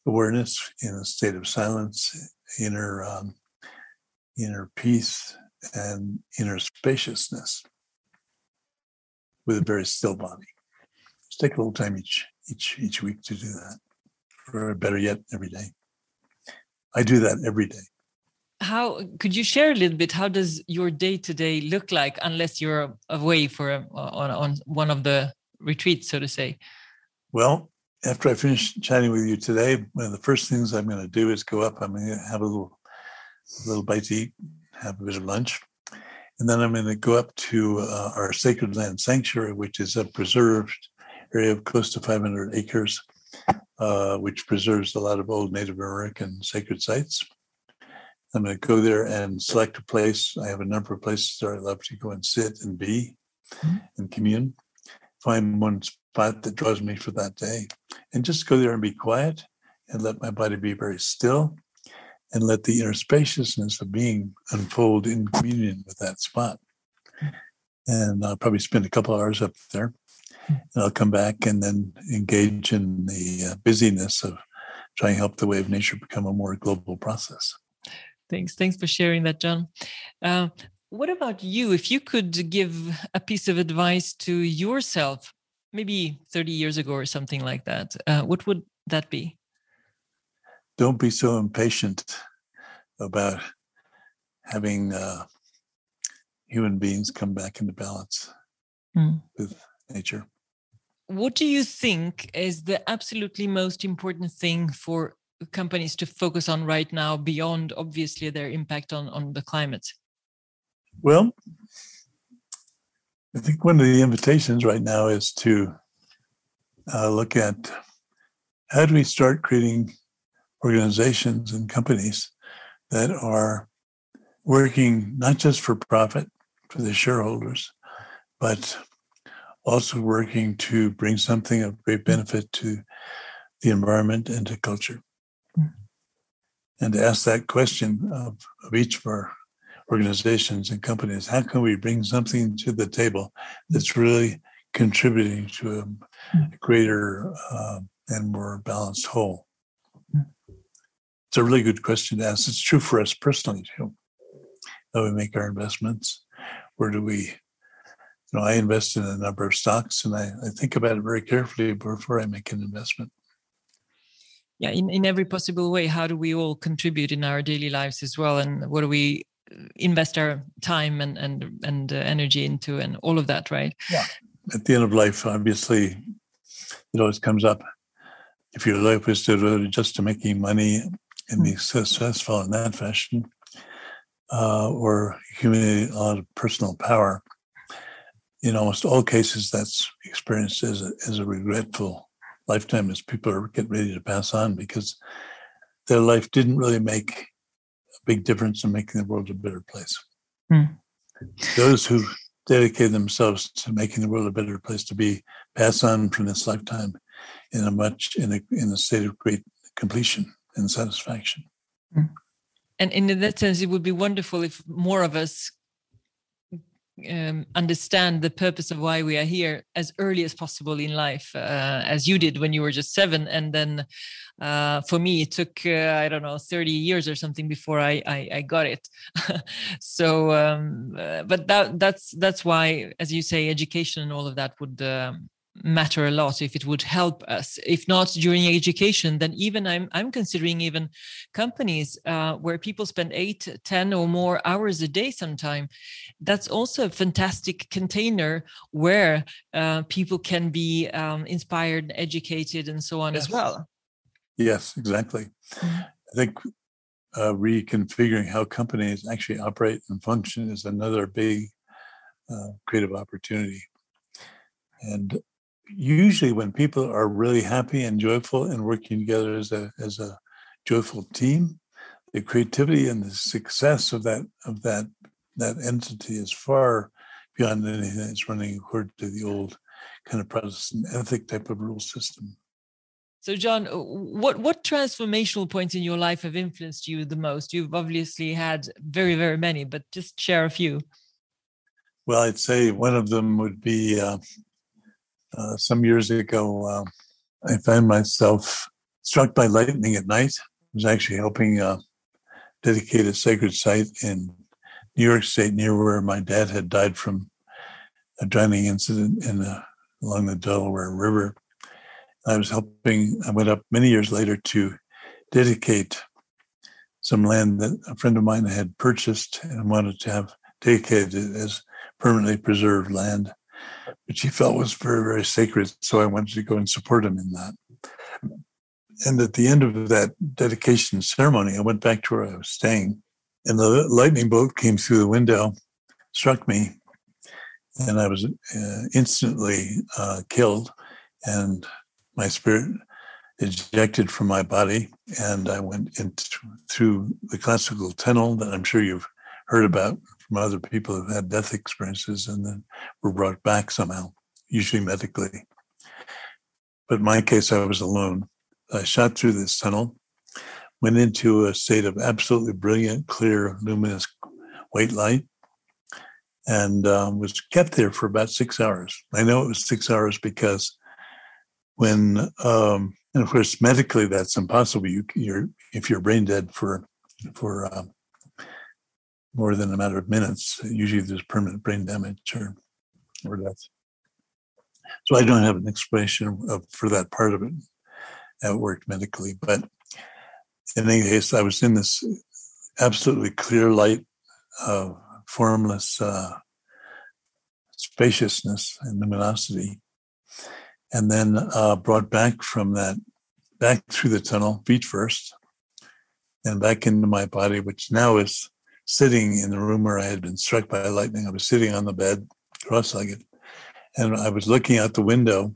awareness in a state of silence inner um, inner peace and inner spaciousness with a very still body. Just take a little time each each each week to do that, or better yet, every day. I do that every day. How could you share a little bit? How does your day to day look like, unless you're away for a, on on one of the retreats, so to say? Well, after I finish chatting with you today, one of the first things I'm going to do is go up. I'm going to have a little, a little bite to eat, have a bit of lunch, and then I'm going to go up to uh, our sacred land sanctuary, which is a preserved area of close to 500 acres, uh, which preserves a lot of old Native American sacred sites. I'm going to go there and select a place. I have a number of places that I love to go and sit and be mm-hmm. and commune. Find one spot that draws me for that day and just go there and be quiet and let my body be very still and let the inner spaciousness of being unfold in communion with that spot. And I'll probably spend a couple hours up there. And I'll come back and then engage in the uh, busyness of trying to help the way of nature become a more global process. Thanks. Thanks for sharing that, John. Uh, what about you? If you could give a piece of advice to yourself maybe 30 years ago or something like that, uh, what would that be? Don't be so impatient about having uh, human beings come back into balance mm. with nature. What do you think is the absolutely most important thing for companies to focus on right now beyond obviously their impact on, on the climate? Well, I think one of the invitations right now is to uh, look at how do we start creating organizations and companies that are working not just for profit for the shareholders, but also working to bring something of great benefit to the environment and to culture. Mm. And to ask that question of, of each of our organizations and companies how can we bring something to the table that's really contributing to a, hmm. greater uh, and more balanced whole hmm. it's a really good question to ask it's true for us personally too how we make our investments where do we you know i invest in a number of stocks and i, I think about it very carefully before i make an investment yeah in, in every possible way how do we all contribute in our daily lives as well and what do we invest our time and and and uh, energy into and all of that right? Yeah. At the end of life obviously it always comes up. If your life is devoted just to making money and be successful in that fashion uh, or accumulating a lot of personal power in almost all cases that's experienced as a, as a regretful lifetime as people are getting ready to pass on because their life didn't really make big difference in making the world a better place. Mm. Those who dedicate themselves to making the world a better place to be pass on from this lifetime in a much in a in a state of great completion and satisfaction. Mm. And in that sense, it would be wonderful if more of us um, understand the purpose of why we are here as early as possible in life, uh, as you did when you were just seven. And then uh, for me, it took, uh, I don't know, 30 years or something before I, I, I got it. so, um, uh, but that, that's, that's why, as you say, education and all of that would, um, matter a lot if it would help us if not during education then even i'm i'm considering even companies uh, where people spend 8 10 or more hours a day sometime that's also a fantastic container where uh, people can be um, inspired educated and so on yes. as well yes exactly mm-hmm. i think uh, reconfiguring how companies actually operate and function is another big uh, creative opportunity and usually when people are really happy and joyful and working together as a as a joyful team, the creativity and the success of that of that that entity is far beyond anything that's running according to the old kind of Protestant ethic type of rule system. So, John, what what transformational points in your life have influenced you the most? You've obviously had very, very many, but just share a few. Well, I'd say one of them would be uh, uh, some years ago, uh, I found myself struck by lightning at night. I was actually helping uh, dedicate a sacred site in New York State, near where my dad had died from a drowning incident in the, along the Delaware River. I was helping. I went up many years later to dedicate some land that a friend of mine had purchased and wanted to have dedicated as permanently preserved land which he felt was very, very sacred. So I wanted to go and support him in that. And at the end of that dedication ceremony, I went back to where I was staying, and the lightning bolt came through the window, struck me, and I was uh, instantly uh, killed, and my spirit ejected from my body, and I went into, through the classical tunnel that I'm sure you've heard about from other people who've had death experiences and then were brought back somehow, usually medically. But in my case, I was alone. I shot through this tunnel, went into a state of absolutely brilliant, clear, luminous white light, and um, was kept there for about six hours. I know it was six hours because when, um, and of course, medically that's impossible. You, you're if you're brain dead for for um, more than a matter of minutes. Usually there's permanent brain damage or, or death. So I don't have an explanation of, for that part of it. It worked medically. But in any case, I was in this absolutely clear light of formless uh, spaciousness and luminosity, and then uh, brought back from that, back through the tunnel, feet first, and back into my body, which now is sitting in the room where I had been struck by lightning. I was sitting on the bed, cross legged, and I was looking out the window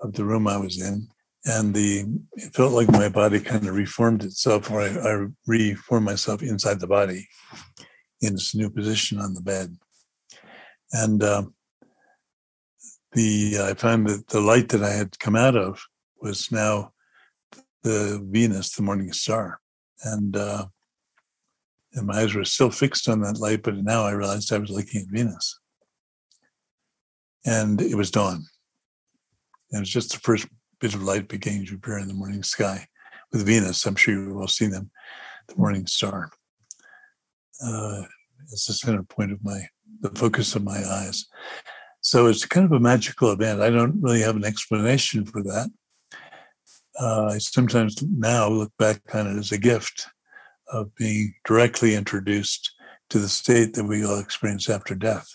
of the room I was in. And the it felt like my body kind of reformed itself, or I, I reformed myself inside the body in this new position on the bed. And uh, the I found that the light that I had come out of was now the Venus, the morning star, and uh, and my eyes were still fixed on that light, but now I realized I was looking at Venus, and it was dawn. And it was just the first bit of light beginning to appear in the morning sky with Venus. I'm sure you've all seen them, the morning star. Uh, it's the center point of my the focus of my eyes. So it's kind of a magical event. I don't really have an explanation for that. Uh, I sometimes now look back on it as a gift of being directly introduced to the state that we all experience after death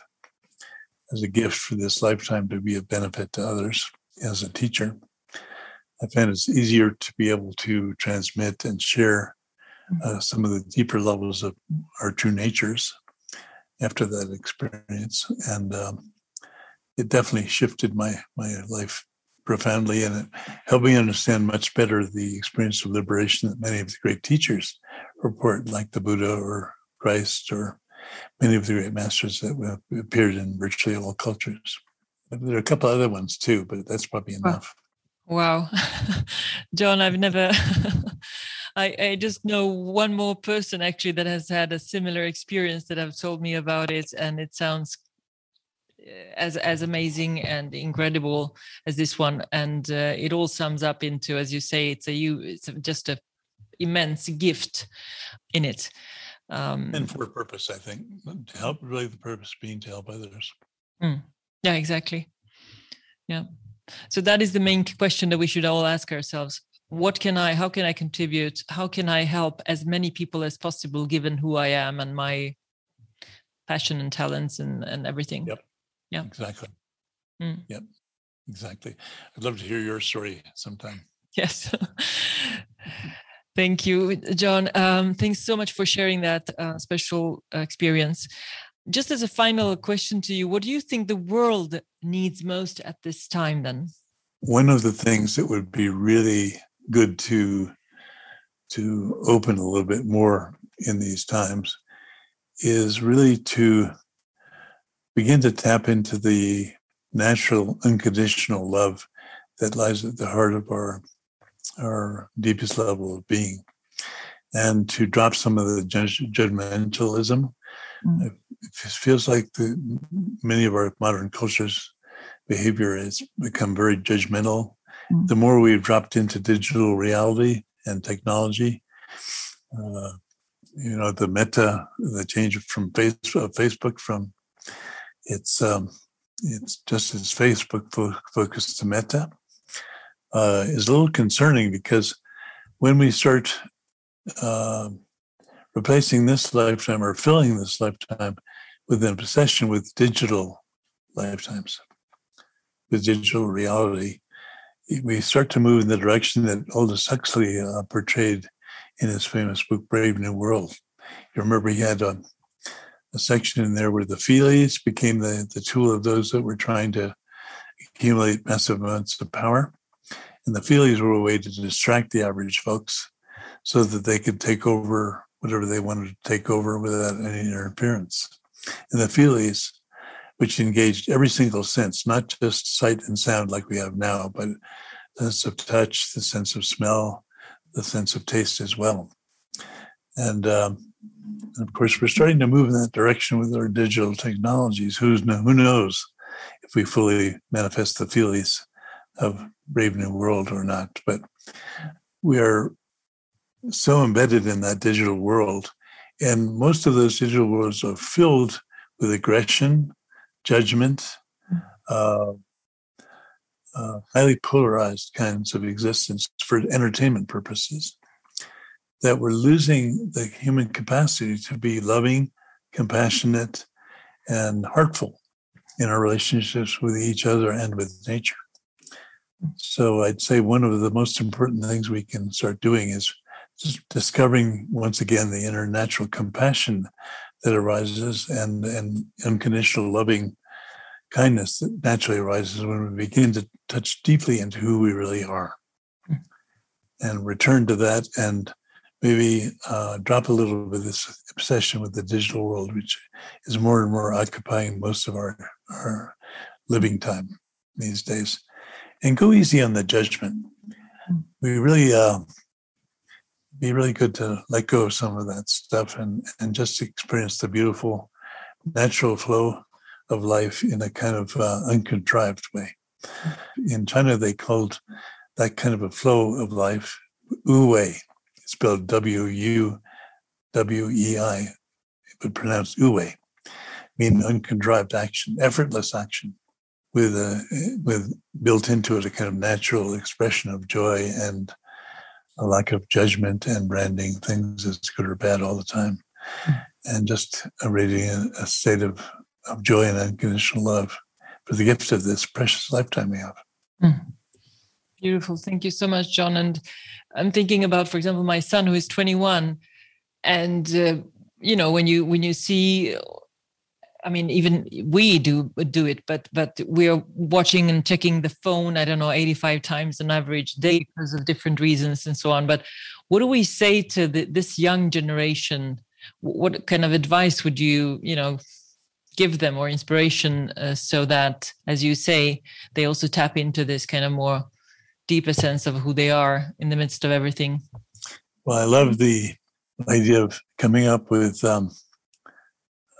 as a gift for this lifetime to be of benefit to others as a teacher. I find it's easier to be able to transmit and share uh, some of the deeper levels of our true natures after that experience, and um, it definitely shifted my my life profoundly, and it helped me understand much better the experience of liberation that many of the great teachers report, like the Buddha or Christ or many of the great masters that have appeared in virtually all cultures. There are a couple other ones too, but that's probably enough. Wow, John, I've never. I, I just know one more person actually that has had a similar experience that have told me about it, and it sounds eh, as as amazing and incredible as this one. And uh, it all sums up into, as you say, it's a you, it's just a immense gift in it. Um, and for a purpose, I think, to help. Really, the purpose being to help others. Mm, yeah, exactly. Yeah. So that is the main question that we should all ask ourselves what can i how can i contribute how can i help as many people as possible given who i am and my passion and talents and and everything yep yeah exactly mm. yep exactly i'd love to hear your story sometime yes thank you john. Um, thanks so much for sharing that uh, special uh, experience. Just as a final question to you what do you think the world needs most at this time then? One of the things that would be really good to to open a little bit more in these times is really to begin to tap into the natural unconditional love that lies at the heart of our our deepest level of being and to drop some of the judgmentalism mm. it feels like the, many of our modern cultures behavior has become very judgmental Mm. the more we've dropped into digital reality and technology, uh, you know, the meta, the change from Facebook, Facebook from it's um, it's just as Facebook fo- focused to meta uh, is a little concerning because when we start uh, replacing this lifetime or filling this lifetime with an obsession with digital lifetimes, with digital reality, we start to move in the direction that Aldous Huxley uh, portrayed in his famous book Brave New World. You remember he had a, a section in there where the feelies became the, the tool of those that were trying to accumulate massive amounts of power. And the feelies were a way to distract the average folks so that they could take over whatever they wanted to take over without any interference. And the feelies which engaged every single sense, not just sight and sound like we have now, but the sense of touch, the sense of smell, the sense of taste as well. And, um, and of course, we're starting to move in that direction with our digital technologies. Who's who knows if we fully manifest the feelies of Brave New World or not? But we are so embedded in that digital world, and most of those digital worlds are filled with aggression, judgment, uh, uh, highly polarized kinds of existence for entertainment purposes, that we're losing the human capacity to be loving, compassionate, and heartful in our relationships with each other and with nature. So I'd say one of the most important things we can start doing is just discovering once again the inner natural compassion that arises and, and unconditional loving kindness that naturally arises when we begin to touch deeply into who we really are. And return to that and maybe uh, drop a little bit of this obsession with the digital world, which is more and more occupying most of our, our living time these days, and go easy on the judgment. We really uh, be really good to let go of some of that stuff and and just experience the beautiful natural flow of life in a kind of uh, uncontrived way. In China, they called that kind of a flow of life wu wei, spelled W U W E I, but pronounced wu wei, meaning uncontrived action, effortless action, with a with built into it a kind of natural expression of joy and a lack of judgment and branding things as good or bad all the time, and just radiating a state of, of joy and unconditional love for the gift of this precious lifetime we have. Mm. Beautiful. Thank you so much, John. And I'm thinking about, for example, my son who is 21, and uh, you know when you when you see I mean, even we do do it, but but we're watching and checking the phone. I don't know, eighty five times on average day because of different reasons and so on. But what do we say to the, this young generation? What kind of advice would you, you know, give them or inspiration uh, so that, as you say, they also tap into this kind of more deeper sense of who they are in the midst of everything? Well, I love the idea of coming up with. Um,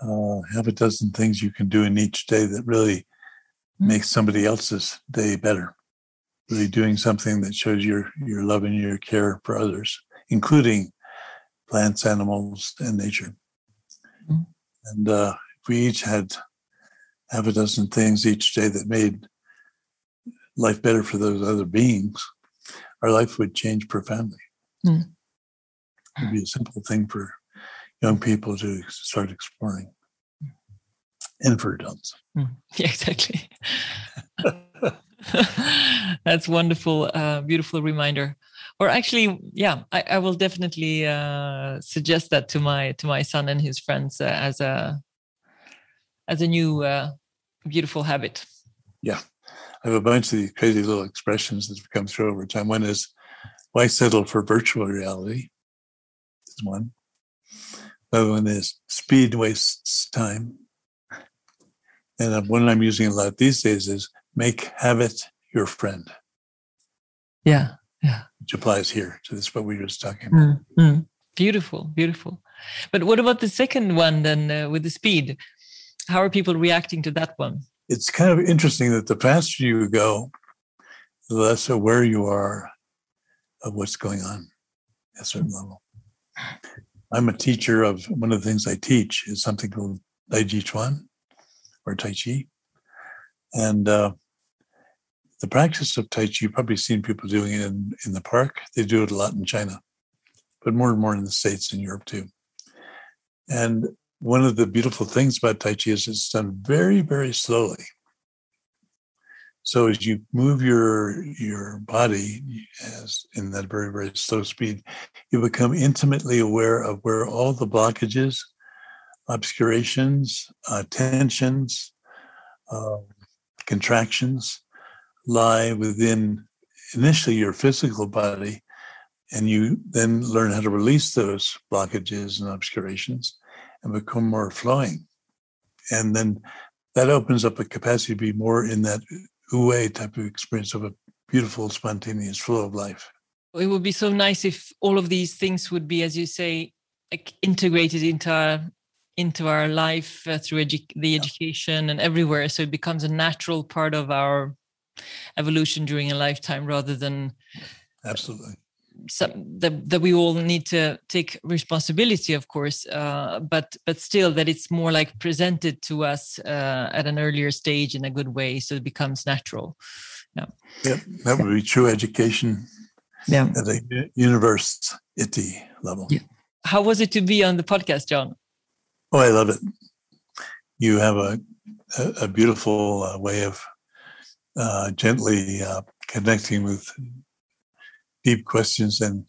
uh, have a dozen things you can do in each day that really mm-hmm. makes somebody else's day better. Really doing something that shows your your love and your care for others, including plants, animals, and nature. Mm-hmm. And uh, if we each had half a dozen things each day that made life better for those other beings, our life would change profoundly. Mm. It'd be a simple thing for young people to start exploring and for adults. Mm, yeah, exactly. That's wonderful, uh, beautiful reminder. Or actually, yeah, I, I will definitely uh, suggest that to my to my son and his friends uh, as a as a new uh, beautiful habit. Yeah, I have a bunch of these crazy little expressions that have come through over time. One is, "Why settle for virtual reality?" Is one. Another one is, "Speed wastes time." and one I'm using a lot these days is make habit your friend. Yeah, yeah. Which applies here to this what we were just talking about. Mm-hmm. Beautiful, beautiful. But what about the second one then uh, with the speed? How are people reacting to that one? It's kind of interesting that the faster you go, the less aware you are of what's going on at a certain level. I'm a teacher of one of the things I teach is something called Daiji Chuan, or Tai Chi. And uh, the practice of Tai Chi, you've probably seen people doing it in, in the park. They do it a lot in China, but more and more in the States and Europe too. And one of the beautiful things about Tai Chi is it's done very, very slowly. So as you move your your body as in that very, very slow speed, you become intimately aware of where all the blockages obscurations, uh, tensions, uh, contractions lie within initially your physical body, and you then learn how to release those blockages and obscurations and become more flowing. And then that opens up a capacity to be more in that wu type of experience of a beautiful, spontaneous flow of life. It would be so nice if all of these things would be, as you say, like integrated into our into our life uh, through edu- the education and everywhere. So it becomes a natural part of our evolution during a lifetime rather than absolutely some that, that we all need to take responsibility of course uh, but but still that it's more like presented to us uh, at an earlier stage in a good way so it becomes natural. Yeah. Yeah that would be true education yeah. at a university level. Yeah. how was it to be on the podcast john? Oh, I love it. You have a a, a beautiful uh, way of uh, gently uh, connecting with deep questions and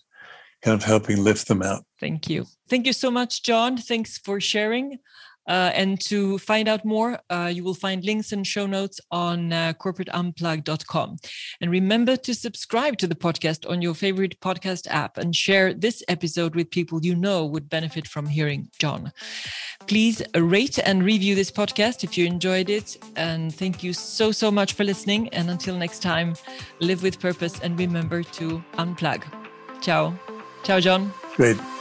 kind of helping lift them out. Thank you. Thank you so much, John. Thanks for sharing. Uh, and to find out more, uh, you will find links and show notes on uh, corporateunplug.com. And remember to subscribe to the podcast on your favorite podcast app and share this episode with people you know would benefit from hearing John. Please rate and review this podcast if you enjoyed it. And thank you so, so much for listening. And until next time, live with purpose and remember to unplug. Ciao. Ciao, John. Great.